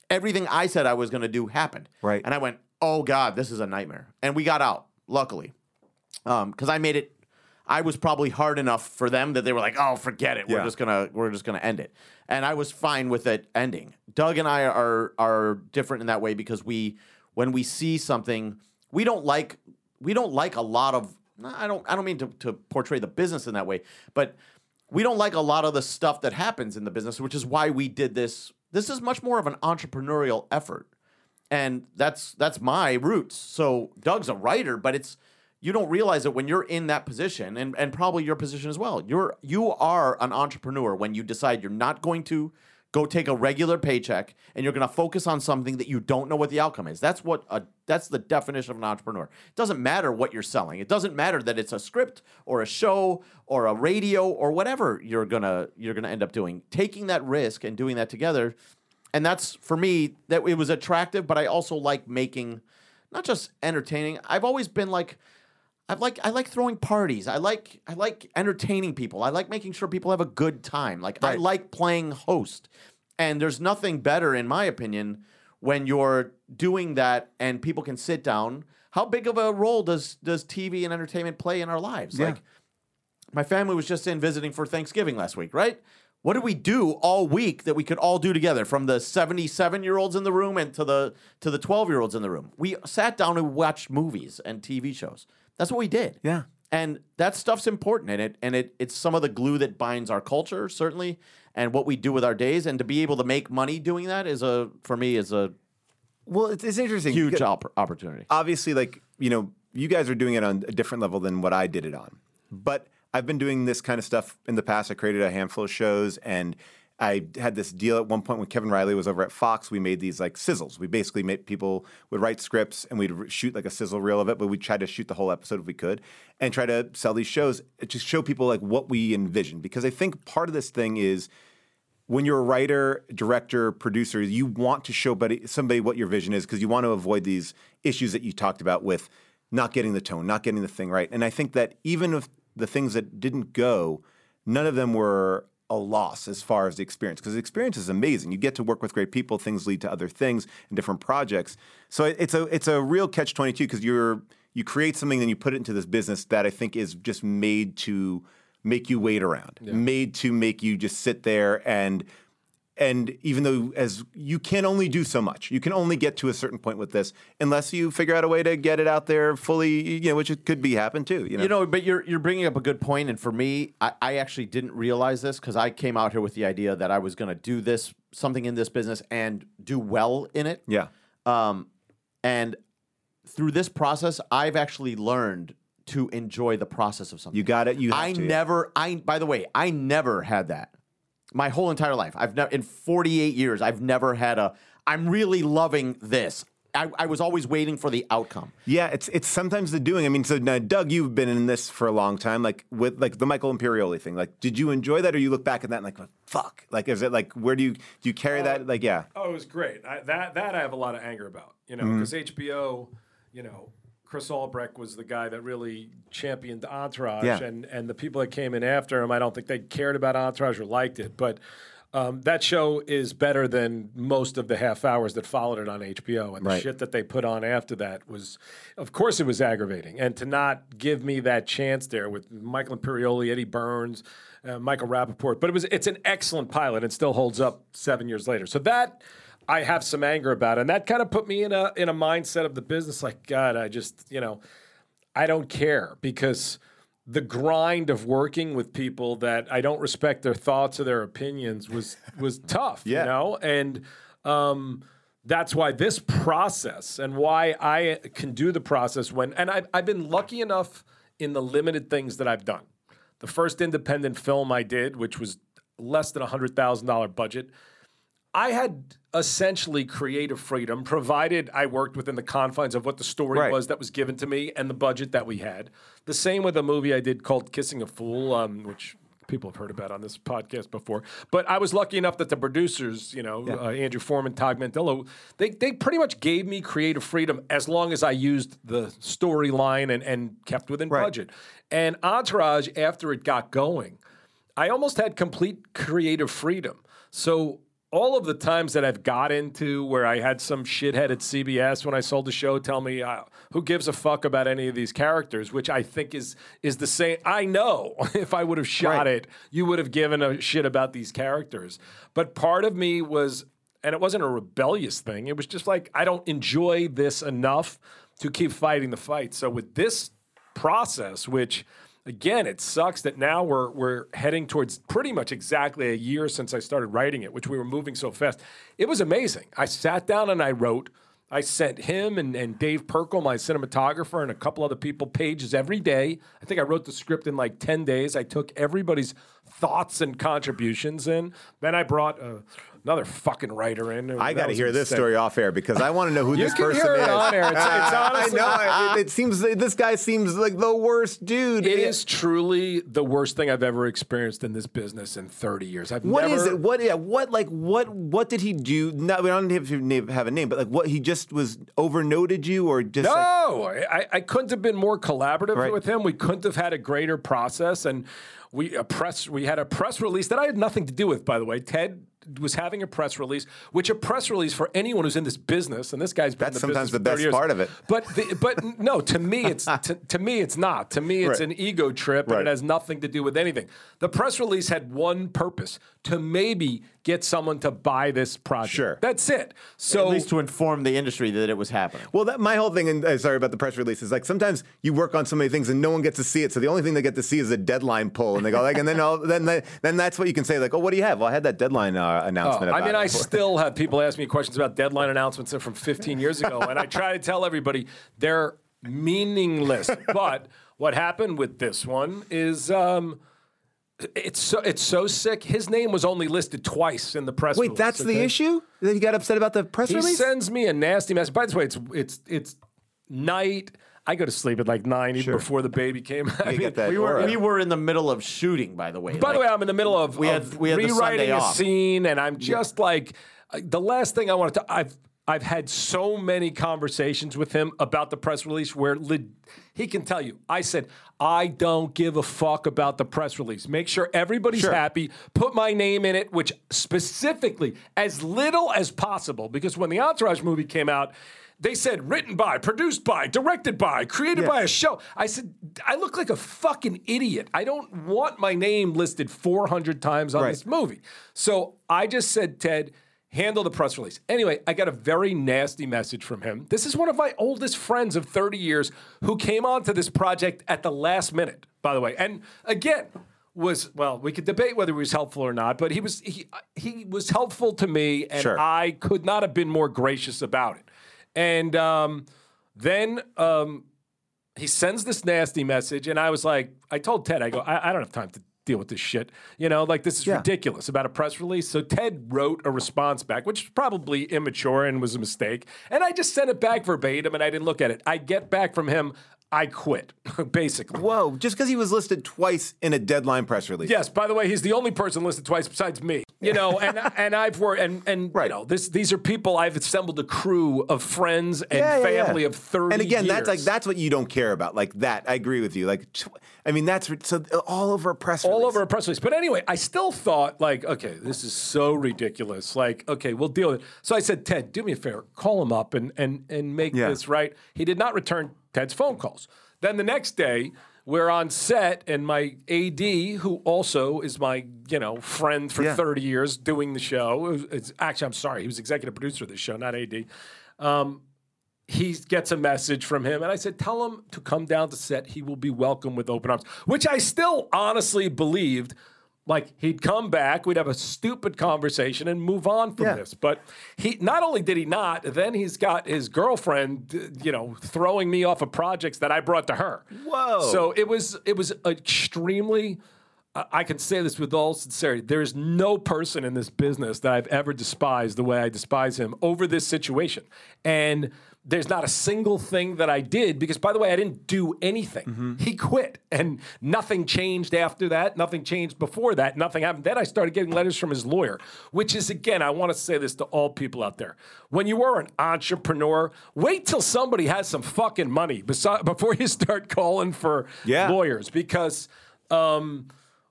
Everything I said I was going to do happened. Right. And I went, oh God, this is a nightmare. And we got out, luckily, um, because I made it. I was probably hard enough for them that they were like, "Oh, forget it. We're Yeah. just gonna we're just gonna end it." And I was fine with it ending. Doug and I are are different in that way because we when we see something, we don't like we don't like a lot of. I don't I don't mean to, to portray the business in that way, but we don't like a lot of the stuff that happens in the business, which is why we did this. This is much more of an entrepreneurial effort and that's that's my roots. So Doug's a writer, but it's you don't realize it when you're in that position, and and probably your position as well. You're you are an entrepreneur when you decide you're not going to go take a regular paycheck and you're going to focus on something that you don't know what the outcome is. That's what a that's the definition of an entrepreneur. It doesn't matter what you're selling. It doesn't matter that it's a script or a show or a radio or whatever you're gonna you're gonna end up doing. Taking that risk and doing that together and that's for me that it was attractive but i also like making not just entertaining i've always been like i've like i like throwing parties i like i like entertaining people i like making sure people have a good time like i like playing host and there's nothing better in my opinion when you're doing that and people can sit down how big of a role does does tv and entertainment play in our lives Yeah. like my family was just in visiting for Thanksgiving last week, right? What did we do all week that we could all do together from the 77 year olds in the room and to the to the 12 year olds in the room? We sat down and watched movies and TV shows. That's what we did. Yeah. And that stuff's important in it and it it's some of the glue that binds our culture certainly and what we do with our days and to be able to make money doing that is a for me is a Well, it's, it's interesting. huge op- opportunity. Obviously, like you know, you guys are doing it on a different level than what I did it on. But I've been doing this kind of stuff in the past. I created a handful of shows, and I had this deal at one point when Kevin Reilly was over at Fox. We made these like sizzles. We basically made people would write scripts, and we'd shoot like a sizzle reel of it. But we tried to shoot the whole episode if we could, and try to sell these shows to show people like what we envision. Because I think part of this thing is when you're a writer, director, producer, you want to show somebody what your vision is because you want to avoid these issues that you talked about with not getting the tone, not getting the thing right. And I think that even if the things that didn't go, none of them were a loss as far as the experience because the experience is amazing. You get to work with great people, things lead to other things and different projects. So it's a it's a real catch 22 because you're you create something then you put it into this business that I think is just made to make you wait around, made to make you just sit there and and even though as you can only do so much, you can only get to a certain point with this unless you figure out a way to get it out there fully, you know, which it could be happen too. You know, You know, but you're you're bringing up a good point, and for me, I, I actually didn't realize this because I came out here with the idea that I was going to do this something in this business and do well in it. yeah, Um, and through this process, I've actually learned to enjoy the process of something. you got it. You I to, yeah. never. I by the way, I never had that. My whole entire life, I've never in 48 years, I've never had a. I'm really loving this. I, I was always waiting for the outcome. Yeah, it's it's sometimes the doing. I mean, so now, Doug, you've been in this for a long time, like with like the Michael Imperioli thing. Like, did you enjoy that, or you look back at that and like, fuck? Like, is it like where do you do you carry that? Like, yeah, Oh, it was great. I, that that I have a lot of anger about. You know, Mm-hmm. because HBO, you know, Chris Albrecht was the guy that really championed Entourage, Yeah. and and the people that came in after him, I don't think they cared about Entourage or liked it, but. Um, that show is better than most of the half hours that followed it on HBO, and the Right. shit that they put on after that was, of course, it was aggravating. And to not give me that chance there with Michael Imperioli, Eddie Burns, uh, Michael Rapaport, but it was it's an excellent pilot and still holds up seven years later. So that I have some anger about, it. and that kind of put me in a in a mindset of the business. Like God, I just you know, I don't care because the grind of working with people that I don't respect their thoughts or their opinions was was [laughs] tough. Yeah. You know, and um, that's why this process and why I can do the process when and I've, I've been lucky enough in the limited things that I've done. The first independent film I did, which was less than a hundred thousand dollar budget, I had essentially creative freedom, provided I worked within the confines of what the story Right. was that was given to me and the budget that we had. The same with a movie I did called Kissing a Fool, um, which people have heard about on this podcast before. But I was lucky enough that the producers, you know, uh, Andrew Foreman, Todd Mendillo, they they pretty much gave me creative freedom as long as I used the storyline and and kept within Right. budget. And Entourage, after it got going, I almost had complete creative freedom. So all of the times that I've got into where I had some shithead at CBS when I sold the show tell me uh, who gives a fuck about any of these characters, which I think is is the same. I know [laughs] if I would have shot Right. it, you would have given a shit about these characters. But part of me was, and it wasn't a rebellious thing. It was just like I don't enjoy this enough to keep fighting the fight. So with this process, which again, it sucks that now we're we're heading towards pretty much exactly a year since I started writing it, which we were moving so fast. It was amazing. I sat down and I wrote. I sent him and, and Dave Perkle, my cinematographer, and a couple other people pages every day. I think I wrote the script in like 10 days. I took everybody's thoughts and contributions in. Then I brought uh, another fucking writer in. I got to hear this mistake. story off air because I want to know who [laughs] this person hear it is. on air. It's- it's honestly- [laughs] I know. It, it seems this guy seems like the worst dude. It is truly the worst thing I've ever experienced in this business in 30 years. I've What never, is it? What? Yeah. What? Like what? What did he do? No, we don't have name- have a name, but like what? He just was overnoted you, or just like, No, I, I couldn't have been more collaborative Right. with him. We couldn't have had a greater process, and we a press. We had a press release that I had nothing to do with, by the way. Ted was having a press release, which a press release for anyone who's in this business, and this guy's been That's in the sometimes business the for 30 best years. part of it. But the, but no, to me it's [laughs] to, to me it's not. To me it's Right. an ego trip, and Right. it has nothing to do with anything. The press release had one purpose: to maybe get someone to buy this project. Sure. that's it. So At least to inform the industry that it was happening. Well, that my whole thing, and uh, sorry about the press release, is like sometimes you work on so many things and no one gets to see it. So the only thing they get to see is a deadline pull, and they go like, and then all, then then then that's what you can say like, oh, what do you have? Well, I had that deadline uh, announcement. Oh, I about mean, I still have people ask me questions about deadline announcements from 15 years ago, and I try to tell everybody they're meaningless. [laughs] but what happened with this one is um, it's so it's so sick. His name was only listed twice in the press. Wait, release, that's the issue that you got upset about the press He release. He sends me a nasty message. By the way, it's it's it's night. I go to sleep at like nine even before the baby came. I mean, get [laughs] that We were aura. we were in the middle of shooting, by the way. By the way, I'm in the middle of, We had- of we had rewriting Sunday a off. scene, and I'm just like uh, the last thing I wanted to. I've I've had so many conversations with him about the press release where le- he can tell you. I said I don't give a fuck about the press release. Make sure everybody's Sure. happy. Put my name in it, which specifically as little as possible, because when the Entourage movie came out. They said written by, produced by, directed by, created by a show. I said, I look like a fucking idiot. I don't want my name listed 400 times on Right. this movie. So I just said, Ted, handle the press release. Anyway, I got a very nasty message from him. This is one of my oldest friends of 30 years who came onto this project at the last minute, by the way. And again, was well, we could debate whether he was helpful or not, but he was he he was helpful to me, and Sure. I could not have been more gracious about it. And um, then um, he sends this nasty message, and I was like, I told Ted, I go, I, I don't have time to deal with this shit. You know, like this is Yeah. ridiculous about a press release. So Ted wrote a response back, which was probably immature and was a mistake. And I just sent it back verbatim, and I didn't look at it. I get back from him, I quit, [laughs] basically. Whoa, just because he was listed twice in a deadline press release. Yes. By the way, he's the only person listed twice besides me. You know, [laughs] and and I've worked and and Right. you know this these are people I've assembled a crew of friends and Yeah, yeah, family yeah. of thirty. And again, that's like that's what you don't care about. Like that, I agree with you. Like, tw- I mean, that's so uh, all over a press release. all over a press release. But anyway, I still thought like, okay, this is so ridiculous. Like, okay, we'll deal with it. So I said, Ted, do me a favor, call him up and and and make this right. He did not return Ted's phone calls. Then the next day, we're on set, and my AD, who also is my you know friend for Yeah. thirty years, doing the show. It's, actually, I'm sorry, he was executive producer of the show, not AD. Um, he gets a message from him, and I said, "Tell him to come down to set. He will be welcome with open arms." Which I still honestly believed, like he'd come back, we'd have a stupid conversation, and move on from Yeah. this. But he not only did he not, then he's got his girlfriend, you know, throwing me off of projects that I brought to her. Whoa. So it was it was extremely. I can say this with all sincerity. There is no person in this business that I've ever despised the way I despise him over this situation. And there's not a single thing that I did because, by the way, I didn't do anything. He quit, and nothing changed after that. Nothing changed before that. Nothing happened. Then I started getting letters from his lawyer, which is again, I want to say this to all people out there: when you are an entrepreneur, wait till somebody has some fucking money before you start calling for Yeah. lawyers because. Um,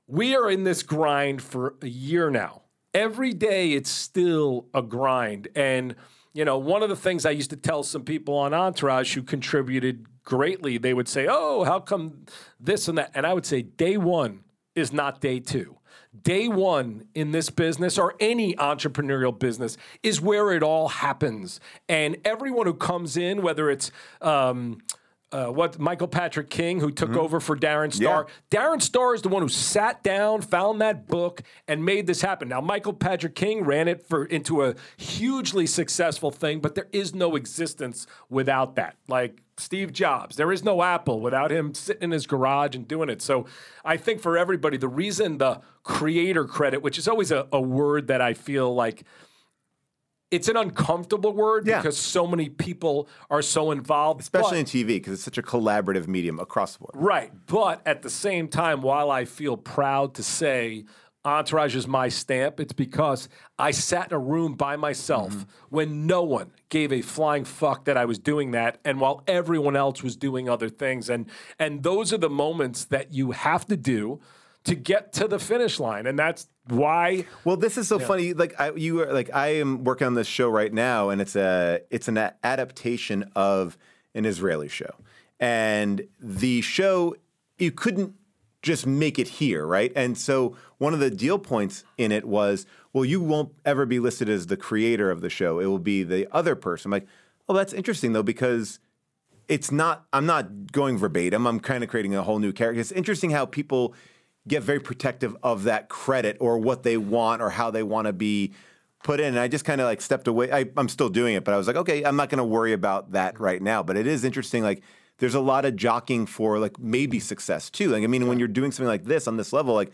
we are in this grind for a year now. Every day it's still a grind. And, you know, one of the things I used to tell some people on Entourage who contributed greatly, they would say, Oh, how come this and that? And I would say, Day one is not day two. Day one in this business or any entrepreneurial business is where it all happens. And everyone who comes in, whether it's, um, uh, what Michael Patrick King, who took over for Darren Star. Darren Star is the one who sat down, found that book, and made this happen. Now, Michael Patrick King ran it for into a hugely successful thing, but there is no existence without that. Like Steve Jobs, there is no Apple without him sitting in his garage and doing it. So I think for everybody, the reason the creator credit, which is always a, a word that I feel like it's an uncomfortable word Yeah. because so many people are so involved, especially but- in TV because it's such a collaborative medium across the board. Right. But at the same time, while I feel proud to say Entourage is my stamp, it's because I sat in a room by myself mm-hmm. when no one gave a flying fuck that I was doing that and while everyone else was doing other things. And and those are the moments that you have to do to get to the finish line. And that's why Well, this is so funny. Like I, you are like I am working on this show right now, and it's a it's an adaptation of an Israeli show, and the show you couldn't just make it here, right? And so one of the deal points in it was, well, you won't ever be listed as the creator of the show. It will be the other person. I'm like, oh, that's interesting though because it's not i'm not going verbatim i'm kind of creating a whole new character it's interesting how people get very protective of that credit or what they want or how they want to be put in and i just kind of like stepped away I, i'm still doing it but i was like okay i'm not going to worry about that mm-hmm. right now but it is interesting like there's a lot of jockeying for like maybe success too like i mean when you're doing something like this on this level like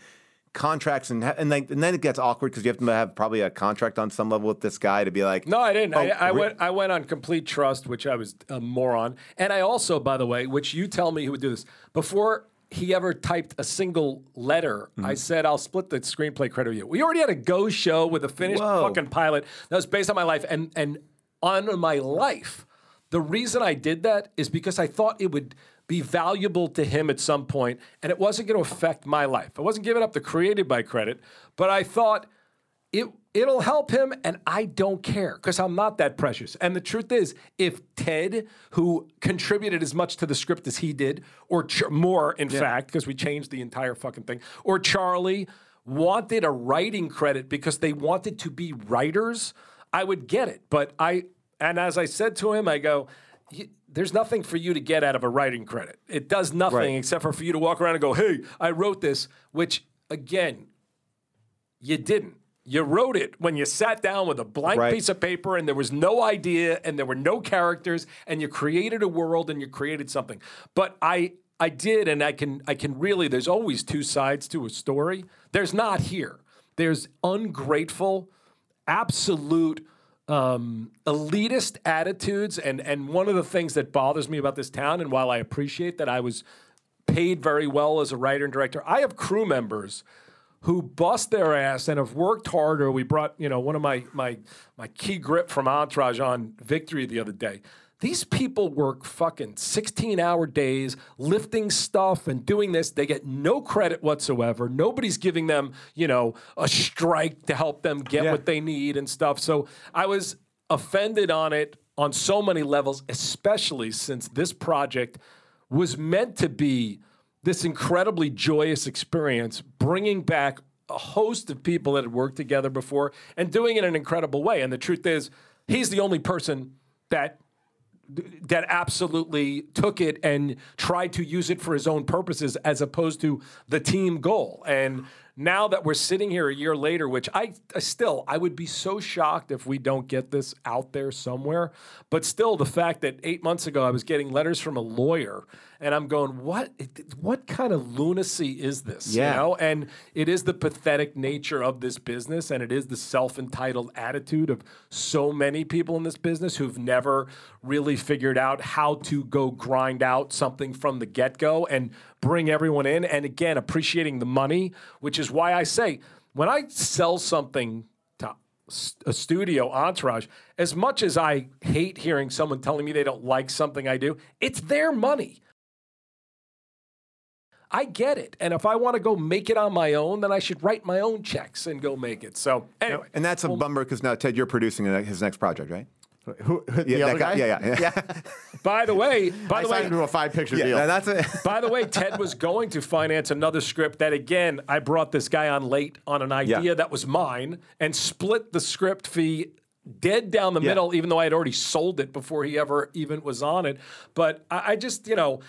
contracts and and, like, and then it gets awkward because you have to have probably a contract on some level with this guy to be like No, I didn't. I, Oh, I re- went. I went on complete trust, which I was a moron. And I also, by the way, which you tell me who would do this before he ever typed a single letter. Mm-hmm. I said I'll split the screenplay credit with you. We already had a go show with a finished Whoa. fucking pilot that was based on my life, and and on my life. The reason I did that is because I thought it would be valuable to him at some point, and it wasn't going to affect my life. I wasn't giving up the created by credit, but I thought it it'll help him and I don't care because I'm not that precious. And the truth is, if Ted, who contributed as much to the script as he did, or Ch- more, in fact, because we changed the entire fucking thing, or Charlie wanted a writing credit because they wanted to be writers, I would get it. But I, and as I said to him, I go, there's nothing for you to get out of a writing credit. It does nothing Right. except for for you to walk around and go, hey, I wrote this, which again, you didn't. You wrote it when you sat down with a blank Right. piece of paper and there was no idea and there were no characters and you created a world and you created something. But I I did and I can I can really there's always two sides to a story. There's not here. There's ungrateful, absolute um, elitist attitudes and and one of the things that bothers me about this town and while I appreciate that I was paid very well as a writer and director. I have crew members who bust their ass and have worked harder. We brought, you know, one of my my my key grip from Entourage on Victory the other day. These people work fucking 16 hour days lifting stuff and doing this. They get no credit whatsoever. Nobody's giving them, you know, a strike to help them get Yeah. what they need and stuff. So I was offended on it on so many levels, especially since this project was meant to be this incredibly joyous experience, bringing back a host of people that had worked together before and doing it in an incredible way. And the truth is, he's the only person that that absolutely took it and tried to use it for his own purposes as opposed to the team goal. And now that we're sitting here a year later, which I, I still I would be so shocked if we don't get this out there somewhere. But still, the fact that eight months ago I was getting letters from a lawyer and I'm going, what? What kind of lunacy is this? Yeah. You know, and it is the pathetic nature of this business, and it is the self-entitled attitude of so many people in this business who've never really figured out how to go grind out something from the get-go and bring everyone in. And again, appreciating the money, which is why I say when I sell something to a studio entourage, as much as I hate hearing someone telling me they don't like something I do, it's their money. I get it. And if I want to go make it on my own, then I should write my own checks and go make it. So, anyway. And that's a bummer because now Ted, you're producing his next project, right? Who, the Yeah, other that guy- guy? yeah, yeah. [laughs] By the way, by I the signed way, into a five picture Yeah, deal. and that's it. [laughs] By the way, Ted was going to finance another script that, again, I brought this guy on late on an idea Yeah. that was mine and split the script fee dead down the Yeah. middle, even though I had already sold it before he ever even was on it. But I, I just, you know,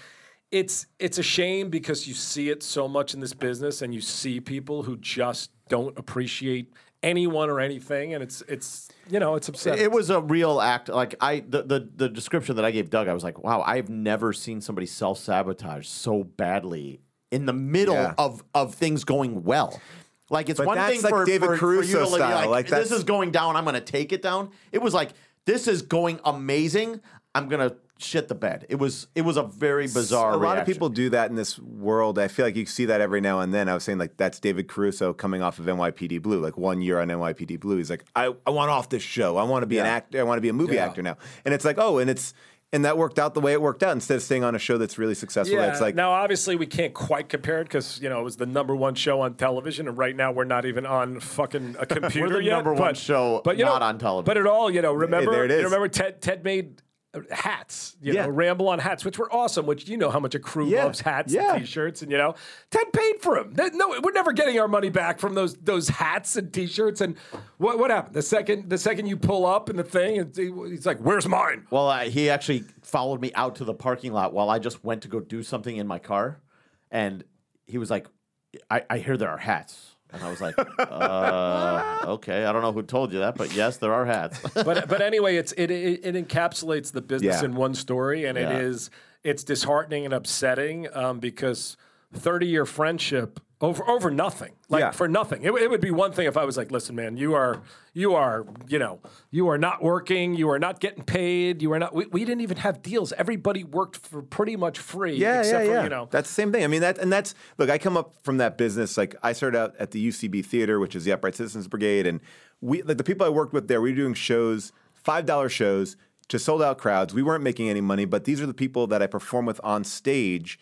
it's it's a shame because you see it so much in this business, and you see people who just don't appreciate anyone or anything, and it's it's you know it's upsetting. It was a real act. Like I, the, the the description that I gave Doug, I was like, wow, I've never seen somebody self sabotage so badly in the middle Yeah. of of things going well. Like it's But one thing like for, David for, for you Caruso to be style, like, like this is going down. I'm going to take it down. It was like this is going amazing. I'm going to shit the bed. It was it was a very bizarre. a lot of people do that in this world. I feel like you see that every now and then. I was saying like that's David Caruso coming off of NYPD Blue. Like one year on NYPD Blue, he's like, I, I want off this show. I want to be an actor. I want to be a movie Yeah. actor now. And it's like, oh, and it's and that worked out the way it worked out. Instead of staying on a show that's really successful, Yeah. it's like now, obviously, we can't quite compare it because you know it was the number one show on television, and right now we're not even on fucking a [laughs] computer we're the yet. number one show but you not know, on television. But at all, you know, remember? there it you remember Ted? Ted made hats. You Yeah. know, ramble on hats, which were awesome. Which you know how much a crew Yeah. loves hats Yeah. and t-shirts, and you know, Ted paid for them. No, we're never getting our money back from those those hats and t-shirts. And what what happened? The second the second you pull up in the thing, and he's like, "Where's mine?" Well, uh, he actually followed me out to the parking lot while I just went to go do something in my car, and he was like, "I, I hear there are hats." And I was like, uh, okay, I don't know who told you that, but yes, there are hats. [laughs] but but anyway, it's it, it it encapsulates the business Yeah. in one story, and Yeah. it is it's disheartening and upsetting um, because thirty year friendship over over nothing, like Yeah. for nothing. It, it would be one thing if I was like, listen, man, you are you are you know you are not working, you are not getting paid, you are not. We, we didn't even have deals. Everybody worked for pretty much free, Yeah, except yeah, for yeah. you know. that's the same thing. I mean, that and that's look. I come up from that business. Like I started out at the UCB Theater, which is the Upright Citizens Brigade, and we like the people I worked with there. We were doing shows, five dollar shows to sold out crowds. We weren't making any money, but these are the people that I perform with on stage,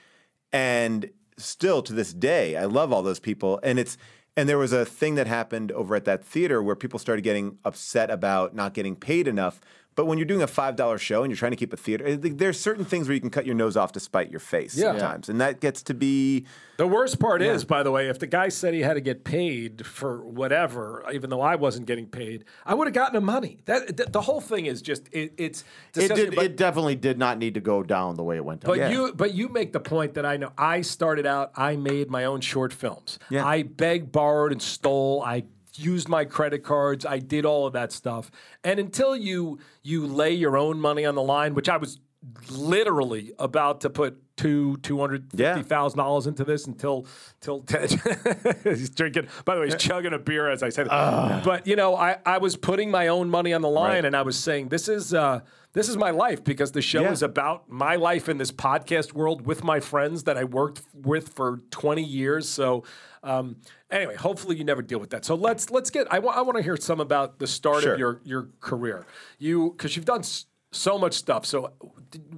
and still to this day, I love all those people. And it's and there was a thing that happened over at that theater where people started getting upset about not getting paid enough. But when you're doing a five dollar show and you're trying to keep a theater, there's certain things where you can cut your nose off to spite your face Yeah. sometimes, and that gets to be The worst part is, by the way, if the guy said he had to get paid for whatever, even though I wasn't getting paid, I would have gotten the money. That, th- the whole thing is just it, it's it did. but- it definitely did not need to go down the way it went down. But Yeah. you, but you make the point that I know. I started out. I made my own short films. Yeah. I begged, borrowed, and stole. I used my credit cards. I did all of that stuff. And until you you lay your own money on the line, which I was literally about to put two two hundred fifty thousand dollars into this until till Ted [laughs] he's drinking. By the way, he's chugging a beer as I said. it. But you know, I I was putting my own money on the line, Right. and I was saying this is. uh this is my life because the show Yeah. is about my life in this podcast world with my friends that I worked with for 20 years. So, um, anyway, hopefully you never deal with that. So let's let's get. I want to hear some about the start Sure. of your your career. You because you've done s- so much stuff. So,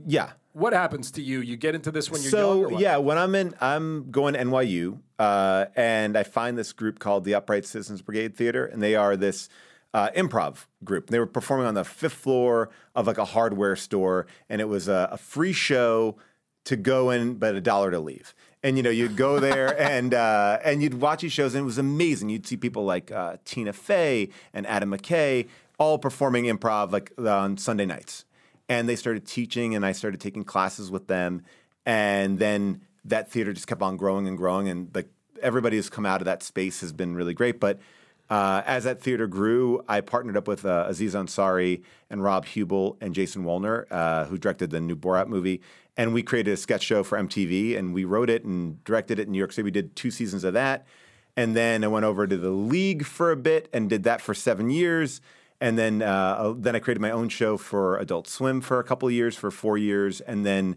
yeah. what happens to you? You get into this when you're young. So what? yeah, when I'm in, I'm going to NYU, uh, and I find this group called the Upright Citizens Brigade Theater, and they are this uh, improv group. They were performing on the fifth floor of like a hardware store, and it was a, a free show to go in, but a dollar to leave. And you know, you'd go there [laughs] and uh, and you'd watch these shows, and it was amazing. You'd see people like uh, Tina Fey and Adam McKay all performing improv like on Sunday nights and they started teaching and I started taking classes with them and then that theater just kept on growing and growing and like everybody who's come out of that space has been really great but uh, as that theater grew, I partnered up with uh, Aziz Ansari and Rob Huebel and Jason Woliner, uh, who directed the new Borat movie. And we created a sketch show for MTV, and we wrote it and directed it in New York City. We did two seasons of that, and then I went over to the league for a bit and did that for seven years. And then, uh, then I created my own show for Adult Swim for a couple of years, for four years, and then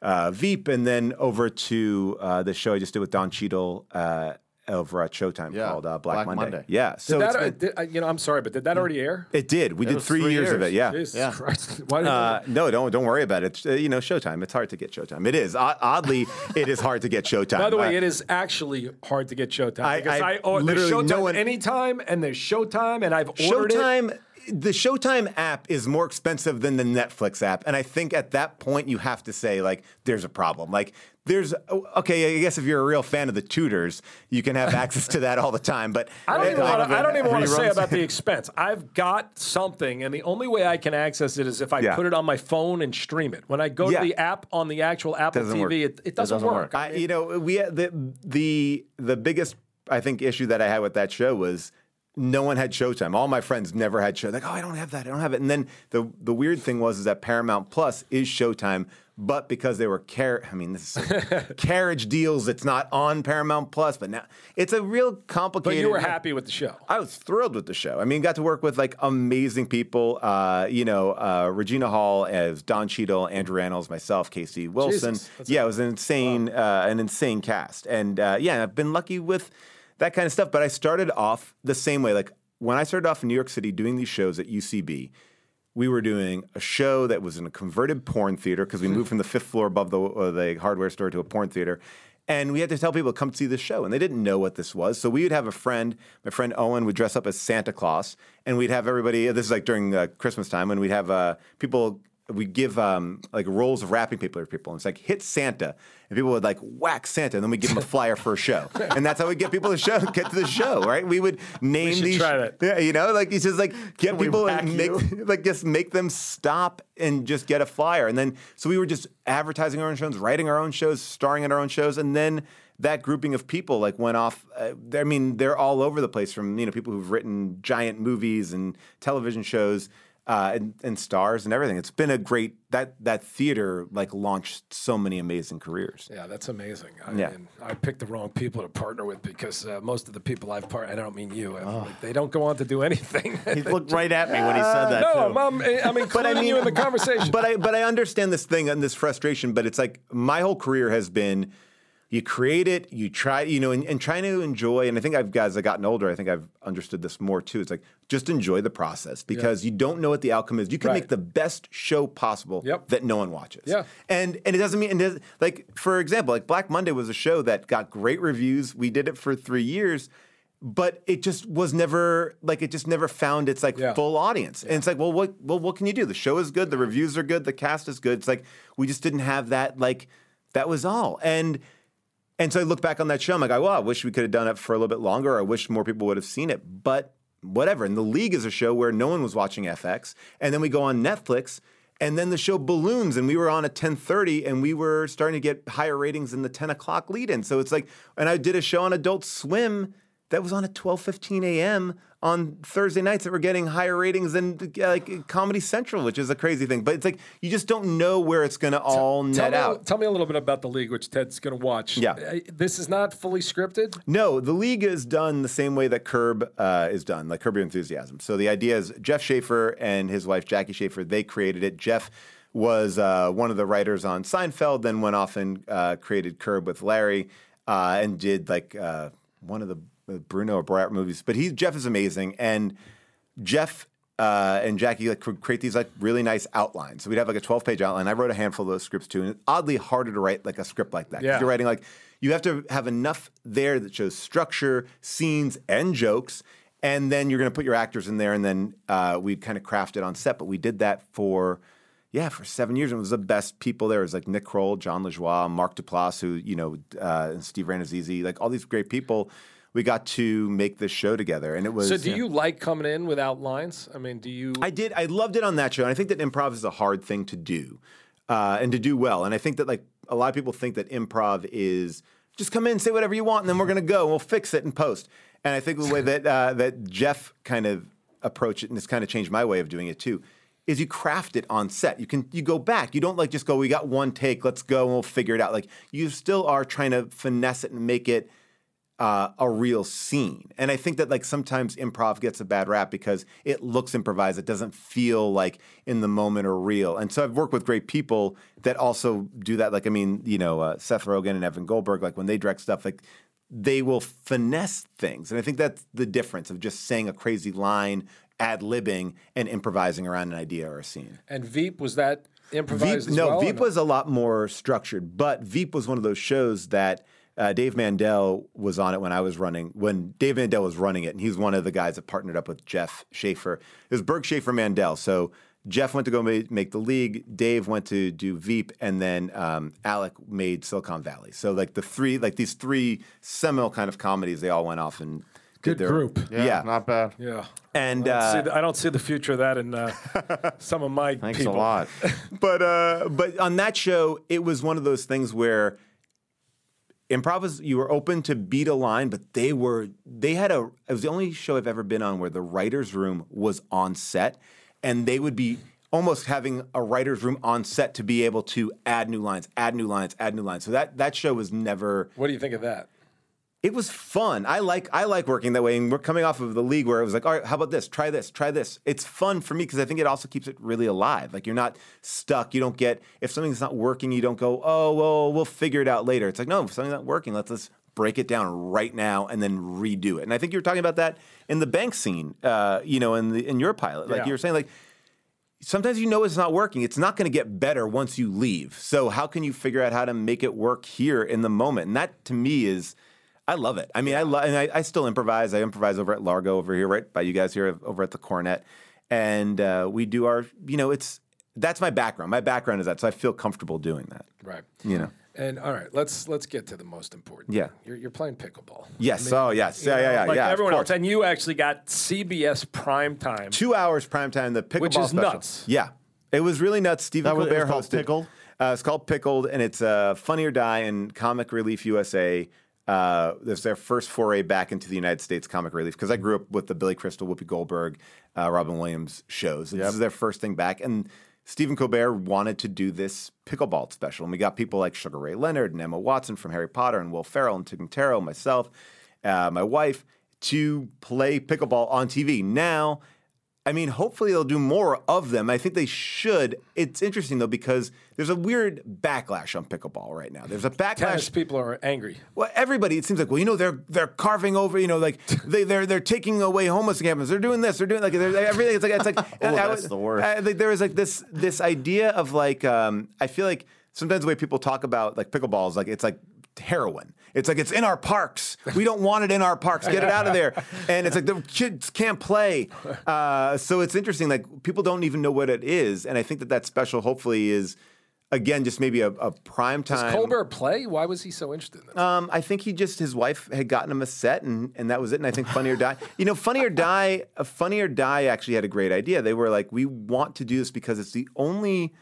uh, Veep, and then over to uh, the show I just did with Don Cheadle uh, over at Showtime Yeah, called uh, Black, Black Monday. Monday. Yeah, so Did it's that, uh, been- did, uh, you know, I'm sorry, but did that already air? it did. We did three, three years, of it. Yeah. Jesus Yeah. Christ. [laughs] Why did Uh, no, don't don't worry about it. It's, uh, you know, Showtime. It's hard to get Showtime. It is O- oddly, it is hard to get Showtime. By the way, Uh, it is actually hard to get Showtime I- because I I, oh, there's literally- Showtime no one- anytime and there's Showtime and I've ordered it. Showtime. The Showtime app is more expensive than the Netflix app, and I think at that point you have to say like, "There's a problem." Like, there's oh, okay. I guess if you're a real fan of the Tudors, you can have access to that all the time. But [laughs] I don't even want to. I don't even want to say about the [laughs] expense. I've got something, and the only way I can access it is if I Yeah. put it on my phone and stream it. When I go Yeah. to the app on the actual Apple Doesn't TV, work. it, it doesn't, doesn't work. work. I, you know, we the the the biggest I think issue that I had with that show was no one had Showtime. All my friends never had Showtime. Like, oh, I don't have that. I don't have it. And then the the weird thing was is that Paramount Plus is Showtime, but because they were car I mean, this is [laughs] carriage deals. It's not on Paramount Plus, but now it's a real complicated but you were happy with the show. I was thrilled with the show. I mean, got to work with like amazing people. Uh, you know, uh, Regina Hall as Don Cheadle, Andrew Rannells, myself, Casey Wilson. Jesus, yeah, it was an insane, uh, an insane cast. And uh, yeah, I've been lucky with that kind of stuff. But I started off the same way. Like when I started off in New York City doing these shows at UCB, we were doing a show that was in a converted porn theater because we moved from the fifth floor above the, uh, the hardware store to a porn theater. And we had to tell people to come see the show, and they didn't know what this was. So we would have a friend, my friend Owen, would dress up as Santa Claus, and we'd have everybody. This is like during uh, Christmas time, and we'd have uh, people. We give um, like rolls of wrapping paper to people, and it's like hit Santa, and people would like whack Santa, and then we give them a flyer for a show, [laughs] and that's how we get people to show get to the show, right? We would name should these, yeah, you know, like it's just like get we people and make you? [laughs] like just make them stop and just get a flyer. And then so we were just advertising our own shows, writing our own shows, starring in our own shows, and then that grouping of people like went off. Uh, I mean, they're all over the place from you know people who've written giant movies and television shows. Uh, and, and stars and everything. It's been a great that that theater like launched so many amazing careers. Yeah, that's amazing. I Yeah. mean, I picked the wrong people to partner with because uh, most of the people I've partnered, I don't mean you, Oh. they don't go on to do anything. He looked right at me when he said that. [laughs] no, too. I'm, I'm, I'm [laughs] including you in the conversation. But I but I understand this thing and this frustration. But it's like my whole career has been you create it, you try, you know, and, and trying to enjoy. And I think I've as I've gotten older, I think I've understood this more too. It's like just enjoy the process because you don't know what the outcome is. You can Right. make the best show possible Yep. that no one watches. Yeah. and and it doesn't mean and does- like for example, like Black Monday was a show that got great reviews. We did it for three years. But it just was never like it just never found its like Yeah. full audience. And it's like, well, what well, what can you do? The show is good, the reviews are good, the cast is good. It's like we just didn't have that, like, that was all. And and so I look back on that show, I'm like, well, I wish we could have done it for a little bit longer, I wish more people would have seen it. But whatever. And the league is a show where no one was watching FX. And then we go on Netflix. And then the show balloons, and we were on at 10:30, and we were starting to get higher ratings than the 10 o'clock lead-in. So it's like, and I did a show on Adult Swim that was on at 12:15 a.m. on Thursday nights that were getting higher ratings than like Comedy Central, which is a crazy thing. But it's like you just don't know where it's going to all tell, net me, out. tell me a little bit about the league, which Ted's going to watch. Yeah. Uh, This is not fully scripted. No, the league is done the same way that Curb uh, is done, like Curb Your Enthusiasm. So the idea is Jeff Schaffer and his wife Jackie Schaffer, they created it. Jeff was uh, one of the writers on Seinfeld, then went off and uh, created Curb with Larry, uh, and did like uh, one of the Bruno or Borat movies. But he Jeff is amazing, and Jeff uh, and Jackie like could create these like really nice outlines. So we'd have like a 12 page outline. I wrote a handful of those scripts too, and it's oddly harder to write like a script like that. Yeah. You're writing like you have to have enough there that shows structure, scenes, and jokes. And then you're going to put your actors in there, and then uh, we'd kind of craft it on set. But we did that for, yeah, for seven years. And it was the best people there. It was like Nick Kroll, Jon Lajoie, Mark Duplass, who, you know, uh, and Steve Rannazzisi, like all these great people. We got to make this show together. And it was. So, do yeah. you like coming in without lines? I mean, do you? I did. I loved it on that show, and I think that improv is a hard thing to do, uh, and to do well. And I think that like a lot of people think that improv is just come in, say whatever you want, and then we're gonna go, and we'll fix it in post. And I think the way [laughs] that uh, that Jeff kind of approached it, and it's kind of changed my way of doing it too. is you craft it on set. You can you go back. You don't like just go. We got one take. Let's go and we'll figure it out. Like you still are trying to finesse it and make it uh, a real scene. And I think that like sometimes improv gets a bad rap because it looks improvised. It doesn't feel like in the moment or real. And so I've worked with great people that also do that. Like I mean, you know, uh, Seth Rogen and Evan Goldberg. Like when they direct stuff, like they will finesse things. And I think that's the difference of just saying a crazy line, ad libbing, and improvising around an idea or a scene. And Veep was that improvised? Veep, no, well, Veep was a lot more structured, but Veep was one of those shows that uh, Dave Mandel was on it when I was running, when Dave Mandel was running it, and he's one of the guys that partnered up with Jeff Schaffer. It was Berg Schaffer Mandel. So Jeff went to go make, make the league, Dave went to do Veep, and then um, Alec made Silicon Valley. So like the three, like these three seminal kind of comedies, they all went off and Good did their- group. Yeah, not bad. Yeah. and I don't, see uh, the, I don't see the future of that in uh, [laughs] some of my Thanks people. a lot. but uh, but on that show, it was one of those things where improv you were open to beat a line, but they were they had a. It was the only show I've ever been on where the writers' room was on set, and they would be almost having a writers' room on set to be able to add new lines, add new lines, add new lines. So that that show was never What do you think of that? It was fun. I like I like working that way, and we're coming off of the league where it was like, all right, how about this? Try this, try this. It's fun for me because I think it also keeps it really alive. Like you're not stuck. You don't get if something's not working, you don't go, oh well, we'll figure it out later. It's like no, if something's not working, let's let's break it down right now and then redo it. And I think you were talking about that in the bank scene, uh, you know, in the in your pilot, like Yeah. you were saying, like sometimes you know it's not working. It's not going to get better once you leave. So how can you figure out how to make it work here in the moment? And that to me is, I love it. I mean, I love, and I, I still improvise. I improvise over at Largo over here, right by you guys here over at the Coronet, and uh, we do our, you know, it's that's my background. My background is that, so I feel comfortable doing that. Right. You know. And all right, let's let's get to the most important. Yeah. You're, you're playing pickleball. Yes. oh, yes. Yeah. Yeah. Yeah. Like yeah. everyone else, and you actually got CBS prime time. two hours prime time. The pickleball Which is special. nuts. Yeah, it was really nuts. Stephen That was- it Colbert was called hosted. Pickled? Uh, it's called Pickled, and it's uh, Funny or Die and Comic Relief USA. Uh, this their first foray back into the United States comic relief because I grew up with the Billy Crystal, Whoopi Goldberg, uh, Robin Williams shows. This is their first thing back, and Stephen Colbert wanted to do this pickleball special, and we got people like Sugar Ray Leonard and Emma Watson from Harry Potter, and Will Ferrell and Tig Notaro, myself, uh, my wife, to play pickleball on TV. Now, I mean, hopefully they'll do more of them. I think they should. It's interesting though because there's a weird backlash on pickleball right now. There's a Tennis backlash. people are angry. Well, everybody it seems like well, you know, they're they're carving over, you know, like [laughs] they they're they're taking away homeless encampments. They're doing this. They're doing like they're, everything. It's like it's like [laughs] Oh, I that's was- the worst. I- like, there was like this this idea of like um, I feel like sometimes the way people talk about like pickleball is like it's like heroin. It's like it's in our parks. We don't want it in our parks. Get it out of there. [laughs] And it's like the kids can't play. Uh, so it's interesting. Like people don't even know what it is. And I think that that special hopefully is again just maybe a, a prime time. Does Colbert play? Why was he so interested in this? Um, I think he just his wife had gotten him a set, and and that was it. And I think Funny or Die, you know, Funny or Die, uh, Funny or Die actually had a great idea. They were like, we want to do this because it's the only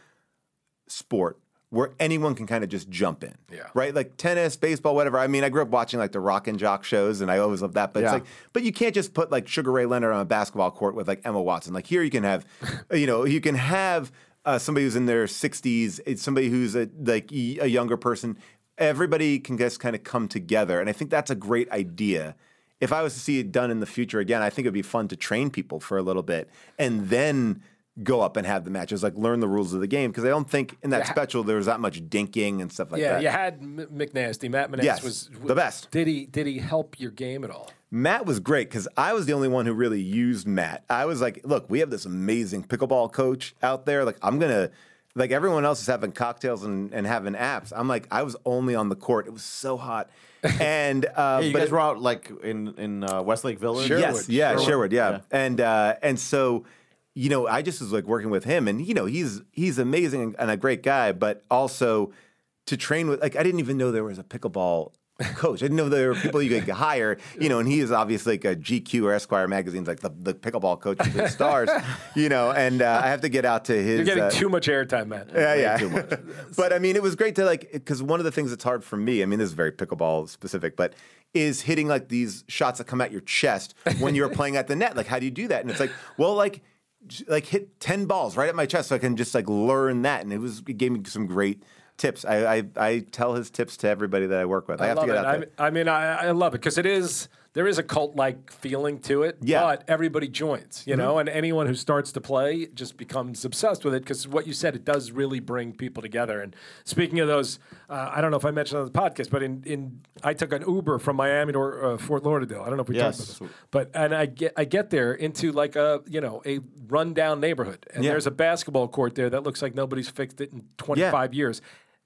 sport where anyone can kind of just jump in. Yeah. Right? Like tennis, baseball, whatever. I mean, I grew up watching like the rock and jock shows and I always loved that. But it's like, but you can't just put like Sugar Ray Leonard on a basketball court with like Emma Watson. Like here you can have, [laughs] you know, you can have uh, somebody who's in their 60s, it's somebody who's a, like a younger person. Everybody can just kind of come together. And I think that's a great idea. If I was to see it done in the future again, I think it'd be fun to train people for a little bit and then go up and have the matches, like learn the rules of the game. Because I don't think in that Yeah. special there was that much dinking and stuff like yeah, that. Yeah, you had M- Manasse. Matt Manasse Yes, was the best. Did he did he help your game at all? Matt was great because I was the only one who really used Matt. I was like, look, we have this amazing pickleball coach out there. Like, I'm going to, like, everyone else is having cocktails and, and having apps. I'm like, I was only on the court. It was so hot. [laughs] And, uh, Hey, you but guys it- were out like in in uh, Westlake Village. Yes, yeah, Sherwood. Sherwood, yeah. Yeah. And uh, and so, you know, I just was like working with him, and you know, he's he's amazing and a great guy, but also to train with, like, I didn't even know there was a pickleball coach. I didn't know there were people you could [laughs] hire, you know, and he is obviously like a GQ or Esquire magazine's like the, the pickleball coach with the [laughs] stars, you know, and uh, I have to get out to his. You're getting uh, too much airtime, man. yeah, yeah. too much. [laughs] but I mean, it was great to like because one of the things that's hard for me. I mean, this is very pickleball specific, but is hitting like these shots that come at your chest when you're playing at the net. Like, how do you do that? And it's like, well, like like hit ten balls right at my chest, so I can just like learn that. And it was it gave me some great tips. I I, I tell his tips to everybody that I work with. I, have love to get it. out there. mean- I mean, I, I love it because it is there is a cult like feeling to it. Yeah. Mm-hmm. but everybody joins, you know, and anyone who starts to play just becomes obsessed with it because what you said it does really bring people together. And speaking of those, uh, I don't know if I mentioned on the podcast, but in, in I took an Uber from Miami to uh, Fort Lauderdale. I don't know if we Yes. talked about this, but and I get I get there into like a you know a rundown neighborhood, and Yeah. there's a basketball court there that looks like nobody's fixed it in 25 years,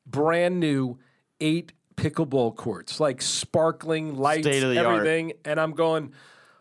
brand new eight pickleball courts, like sparkling lights, State of the art. everything. And I'm going,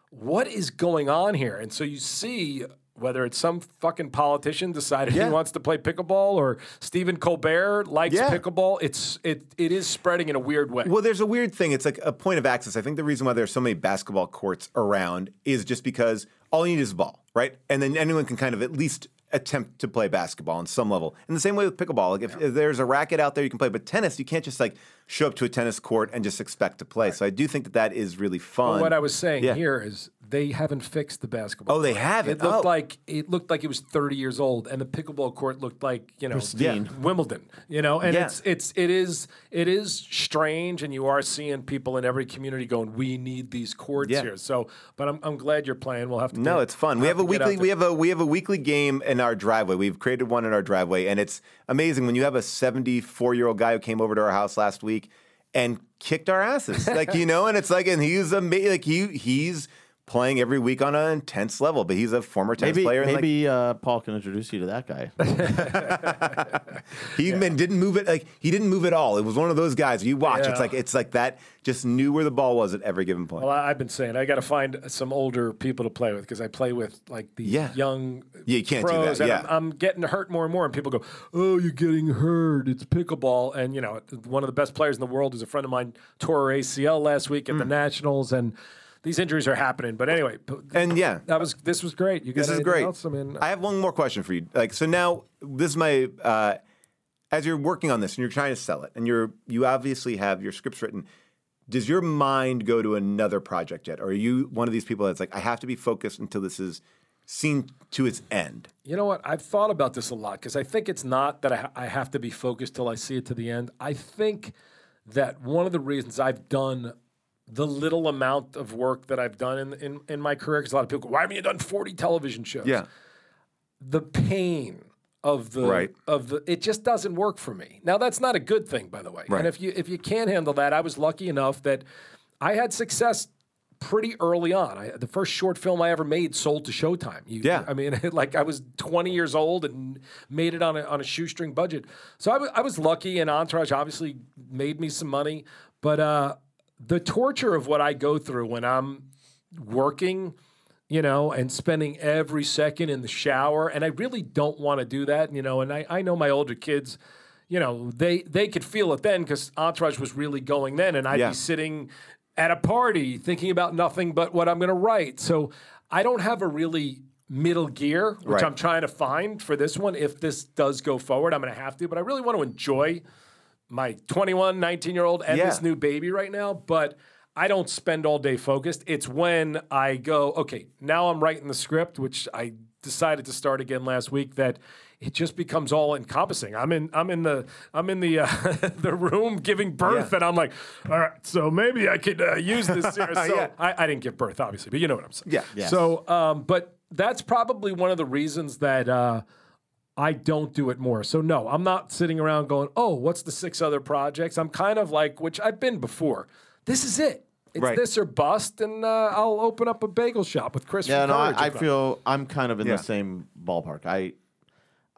what is going on here? And so you see whether it's some fucking politician decided Yeah. he wants to play pickleball or Stephen Colbert likes Yeah. pickleball. It's it it is spreading in a weird way. Well, there's a weird thing. It's like a point of access. I think the reason why there's so many basketball courts around is just because all you need is a ball, right? And then anyone can kind of at least attempt to play basketball on some level. And the same way with pickleball. Like if, if there's a racket out there, you can play. But tennis, you can't just like show up to a tennis court and just expect to play. So I do think that that is really fun. what I was saying Yeah. here is they haven't fixed the basketball. Oh, they court. haven't? It looked Oh. like it looked like it was 30 years old, and the pickleball court looked like you know Pristine. Wimbledon. You know, and Yeah. it's it's it is it is strange, and you are seeing people in every community going, "We need these courts Yeah. here." So, but I'm, I'm glad you're playing. We'll have to. No, get- it's fun. we'll have a to get out weekly we have a we have a weekly game in our driveway. We've created one in our driveway and it's amazing when you have a 74-year-old guy who came over to our house last week and kicked our asses. like, you know, and it's like and he's amazing like he he's playing every week on an intense level, but he's a former tennis Maybe player and like maybe uh, Paul can introduce you to that guy. [laughs] [laughs] he even didn't move it like he didn't move at all. It was one of those guys you watch. Yeah. It's like it's like that just knew where the ball was at every given point. Well, I- I've been saying I got to find some older people to play with because I play with like the Yeah. young Yeah, you can't do pros, that, yeah. I'm, I'm getting hurt more and more, and people go, "Oh, you're getting hurt. It's pickleball." And you know, one of the best players in the world, is a friend of mine, tore her ACL last week Mm. at the Nationals, and these injuries are happening. But anyway, and yeah, that was this was great. You This is great. Else? I mean, I have one more question for you. Like, so now this is my uh, as you're working on this and you're trying to sell it, and you're you obviously have your scripts written. Does your mind go to another project yet, or are you one of these people that's like, I have to be focused until this is seen to its end? You know what? I've thought about this a lot because I think it's not that I, ha- I have to be focused till I see it to the end. I think that one of the reasons I've done the little amount of work that I've done in, in, in my career, because a lot of people go, why haven't you done 40 television shows? Yeah, The pain of the Right. of the it just doesn't work for me. Now that's not a good thing, by the way. Right. And if you if you can't handle that, I was lucky enough that I had success pretty early on. I, the first short film I ever made sold to Showtime. You, Yeah. I mean, [laughs] like I was 20 years old and made it on a, on a shoestring budget. So I wa- I was lucky, and Entourage obviously made me some money. But uh, the torture of what I go through when I'm working, you know, and spending every second in the shower, and I really don't want to do that, you know. And I, I know my older kids. You know, they they could feel it then because Entourage was really going then, and I'd Yeah. be sitting at a party thinking about nothing but what I'm going to write. So I don't have a really middle gear, which Right. I'm trying to find for this one. If this does go forward, I'm going to have to, but I really want to enjoy my 21, 19 year old and Yeah. this new baby right now. But I don't spend all day focused. It's when I go, okay, now I'm writing the script, which I decided to start again last week that it just becomes all encompassing. I'm in I'm in the I'm in the uh, [laughs] the room giving birth Yeah. and I'm like, all right, so maybe I could uh, use this here. [laughs] So Yeah. I, I didn't give birth, obviously, but you know what I'm saying. Yeah. Yes. So, um, but that's probably one of the reasons that uh, I don't do it more. So no, I'm not sitting around going, "Oh, what's the six other projects?" I'm kind of like, which I've been before. This is it. It's Right. this or bust, and uh, I'll open up a bagel shop with Chris. Yeah, no, I, I feel I'm kind of in Yeah. the same ballpark. I,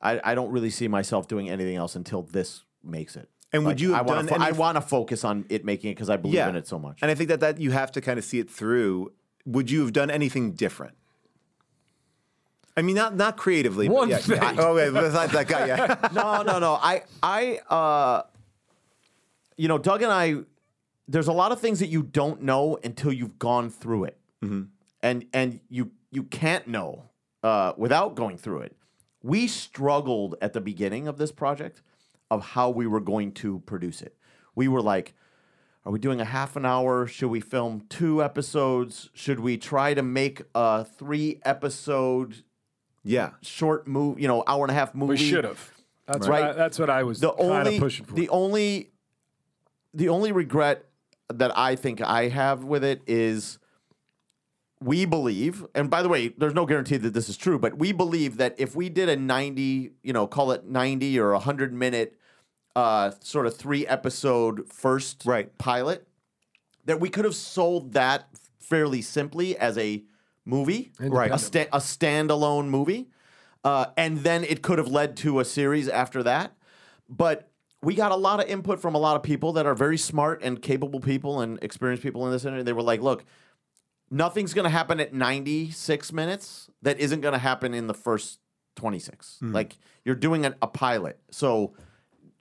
I, I don't really see myself doing anything else until this makes it. And would you have I wanna done fo- I want to focus on it making it because I believe Yeah. in it so much. And I think that that you have to kind of see it through. Would you have done anything different? I mean, not not creatively. One yeah, thing. Oh, wait, besides that guy, yeah. [laughs] no, no, no. I, I, uh, you know, Doug and I, there's a lot of things that you don't know until you've gone through it, and and you you can't know uh, without going through it. We struggled at the beginning of this project of how we were going to produce it. We were like, are we doing a half an hour? Should we film two episodes? Should we try to make a three episode Yeah. short move, you know, hour and a half movie. We should have. That's Right. what I, that's what I was the only of pushing for. the only the only regret that I think I have with it is we believe, and by the way, there's no guarantee that this is true, but we believe that if we did a 90, you know, call it 90 or 100 minute uh, sort of three episode first Right. pilot, that we could have sold that fairly simply as a movie, Right. A, sta- a standalone movie, uh, and then it could have led to a series after that. But we got a lot of input from a lot of people that are very smart and capable people and experienced people in this industry. They were like, "Look, nothing's going to happen at 96 minutes that isn't going to happen in the first 26. Hmm. Like you're doing an, a pilot, so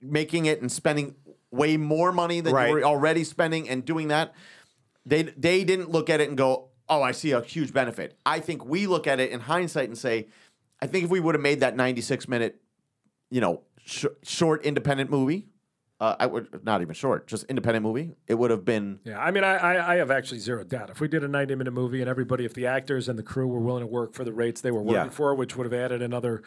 making it and spending way more money than Right. you were already spending and doing that, they they didn't look at it and go, "Oh, I see a huge benefit." I think we look at it in hindsight and say, "I think if we would have made that 96 minute, you know, sh- short independent movie, uh, I would not even short, just independent movie, it would have been Yeah, I mean, I, I, I have actually zero doubt. If we did a 90 minute movie and everybody, if the actors and the crew were willing to work for the rates they were working Yeah. for, which would have added another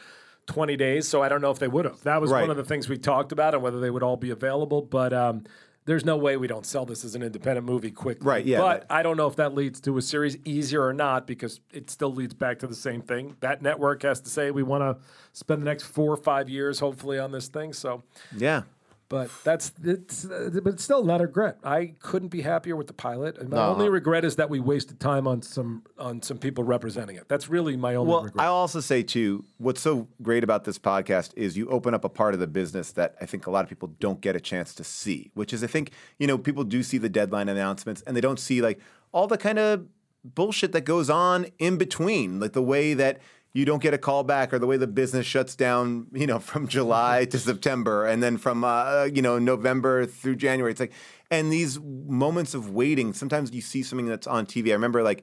20 days. So I don't know if they would have. That was Right. one of the things we talked about and whether they would all be available. But um, there's no way we don't sell this as an independent movie quickly. Right, yeah, But I don't know if that leads to a series easier or not because it still leads back to the same thing. That network has to say we want to spend the next four or five years, hopefully, on this thing. So. Yeah. But that's it's, uh, but it's still not a regret. I couldn't be happier with the pilot. And my No. only regret is that we wasted time on some on some people representing it. That's really my only Well, regret. I'll also say too, what's so great about this podcast is you open up a part of the business that I think a lot of people don't get a chance to see, which is I think, you know, people do see the deadline announcements and they don't see like all the kind of bullshit that goes on in between, like the way that you don't get a call back or the way the business shuts down, you know, [laughs] from July to September and then from uh, you know, November through January. It's like and these moments of waiting, sometimes you see something that's on TV. I remember like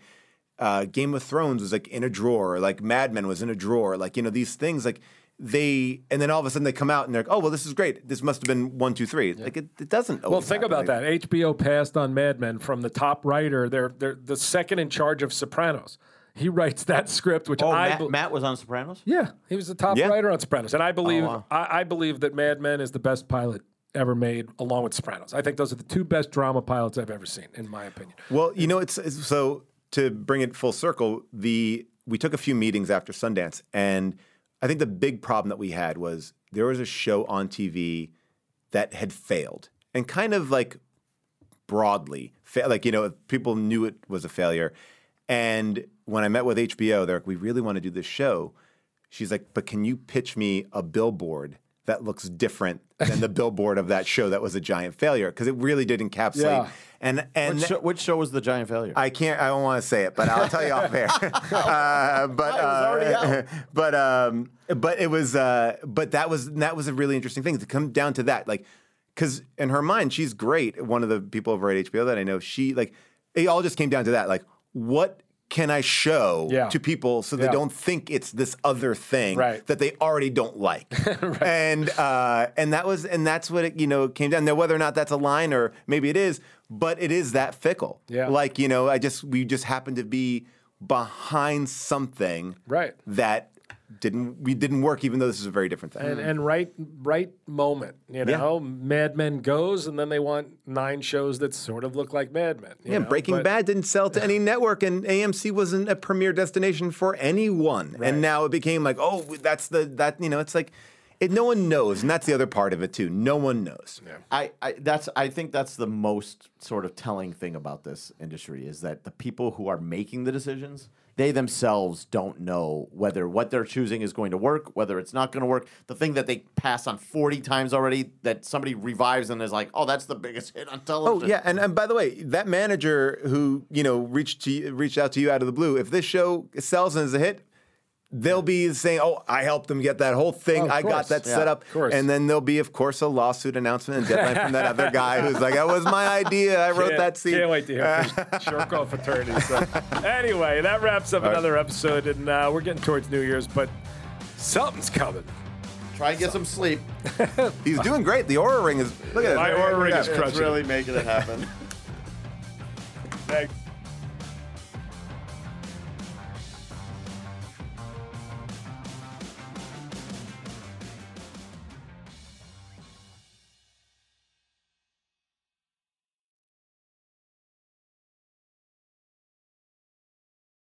uh, Game of Thrones was like in a drawer, like Mad Men was in a drawer, like you know these things like they, and then all of a sudden they come out and they're like, oh well, this is great. This must have been one, two, three. Like it, it doesn't. well, think happen about that. HBO passed on Mad Men from the top writer. They're they're the second in charge of Sopranos. He writes that script, which Oh, I Matt, bel- Matt was on Sopranos? yeah, he was the top Yeah. writer on Sopranos, and I believe oh, wow. I, I believe that Mad Men is the best pilot ever made, along with Sopranos. I think those are the two best drama pilots I've ever seen, in my opinion. Well, you know, it's, it's so to bring it full circle. The we took a few meetings after Sundance, and I think the big problem that we had was there was a show on TV that had failed, and kind of like broadly, fa- like you know, people knew it was a failure. And when I met with HBO, they're like, "We really want to do this show." She's like, "But can you pitch me a billboard that looks different than the [laughs] billboard of that show that was a giant failure?" Because it really did encapsulate. Yeah. And and Which show, which show was the giant failure? I can't. I don't want to say it, but I'll tell you off air. uh, [laughs] but [laughs] I was already uh, but um, but it was. Uh, but that was that was a really interesting thing to come down to that, like, because in her mind, she's great. One of the people over at HBO that I know, she like, it all just came down to that, like, what can I show Yeah. to people so they Yeah. don't think it's this other thing Right. that they already don't like, [laughs] and uh, and that was and that's what it you know came down. Now whether or not that's a line or maybe it is, but it is that fickle. Yeah. Like, you know, I just we just happen to be behind something Right. that didn't we didn't work even though this is a very different thing. and, and right right moment. You know, Mad Men goes, and then they want nine shows that sort of look like Mad Men. you yeah, know, Breaking but- Bad didn't sell to any [laughs] network, and AMC wasn't a premier destination for anyone. And now it became like, oh, that's the that you know, it's like it. No one knows, and that's the other part of it too. No one knows. I, I that's I think that's the most sort of telling thing about this industry is that the people who are making the decisions they themselves don't know whether what they're choosing is going to work, whether it's not going to work. The thing that they pass on 40 times already that somebody revives and is like, "Oh, that's the biggest hit on oh, television. Oh yeah, and, and by the way, that manager who you know reached to reached out to you out of the blue, if this show sells and is a hit, they'll be saying, "Oh, I helped them get that whole thing. Oh, of I got that Yeah, set up." of. And then there'll be, of course, a lawsuit announcement and deadline from that other guy who's like, "That was my idea. I wrote Can't- that scene." Can't wait to hear from [laughs] Short Call Fraternity. So. anyway, that wraps up another episode, and uh, we're getting towards New Year's, but something's coming. Try and get some sleep. [laughs] He's doing great. The Oura ring is look at it. My Oura ring is It's crushing. really making it happen. Thanks.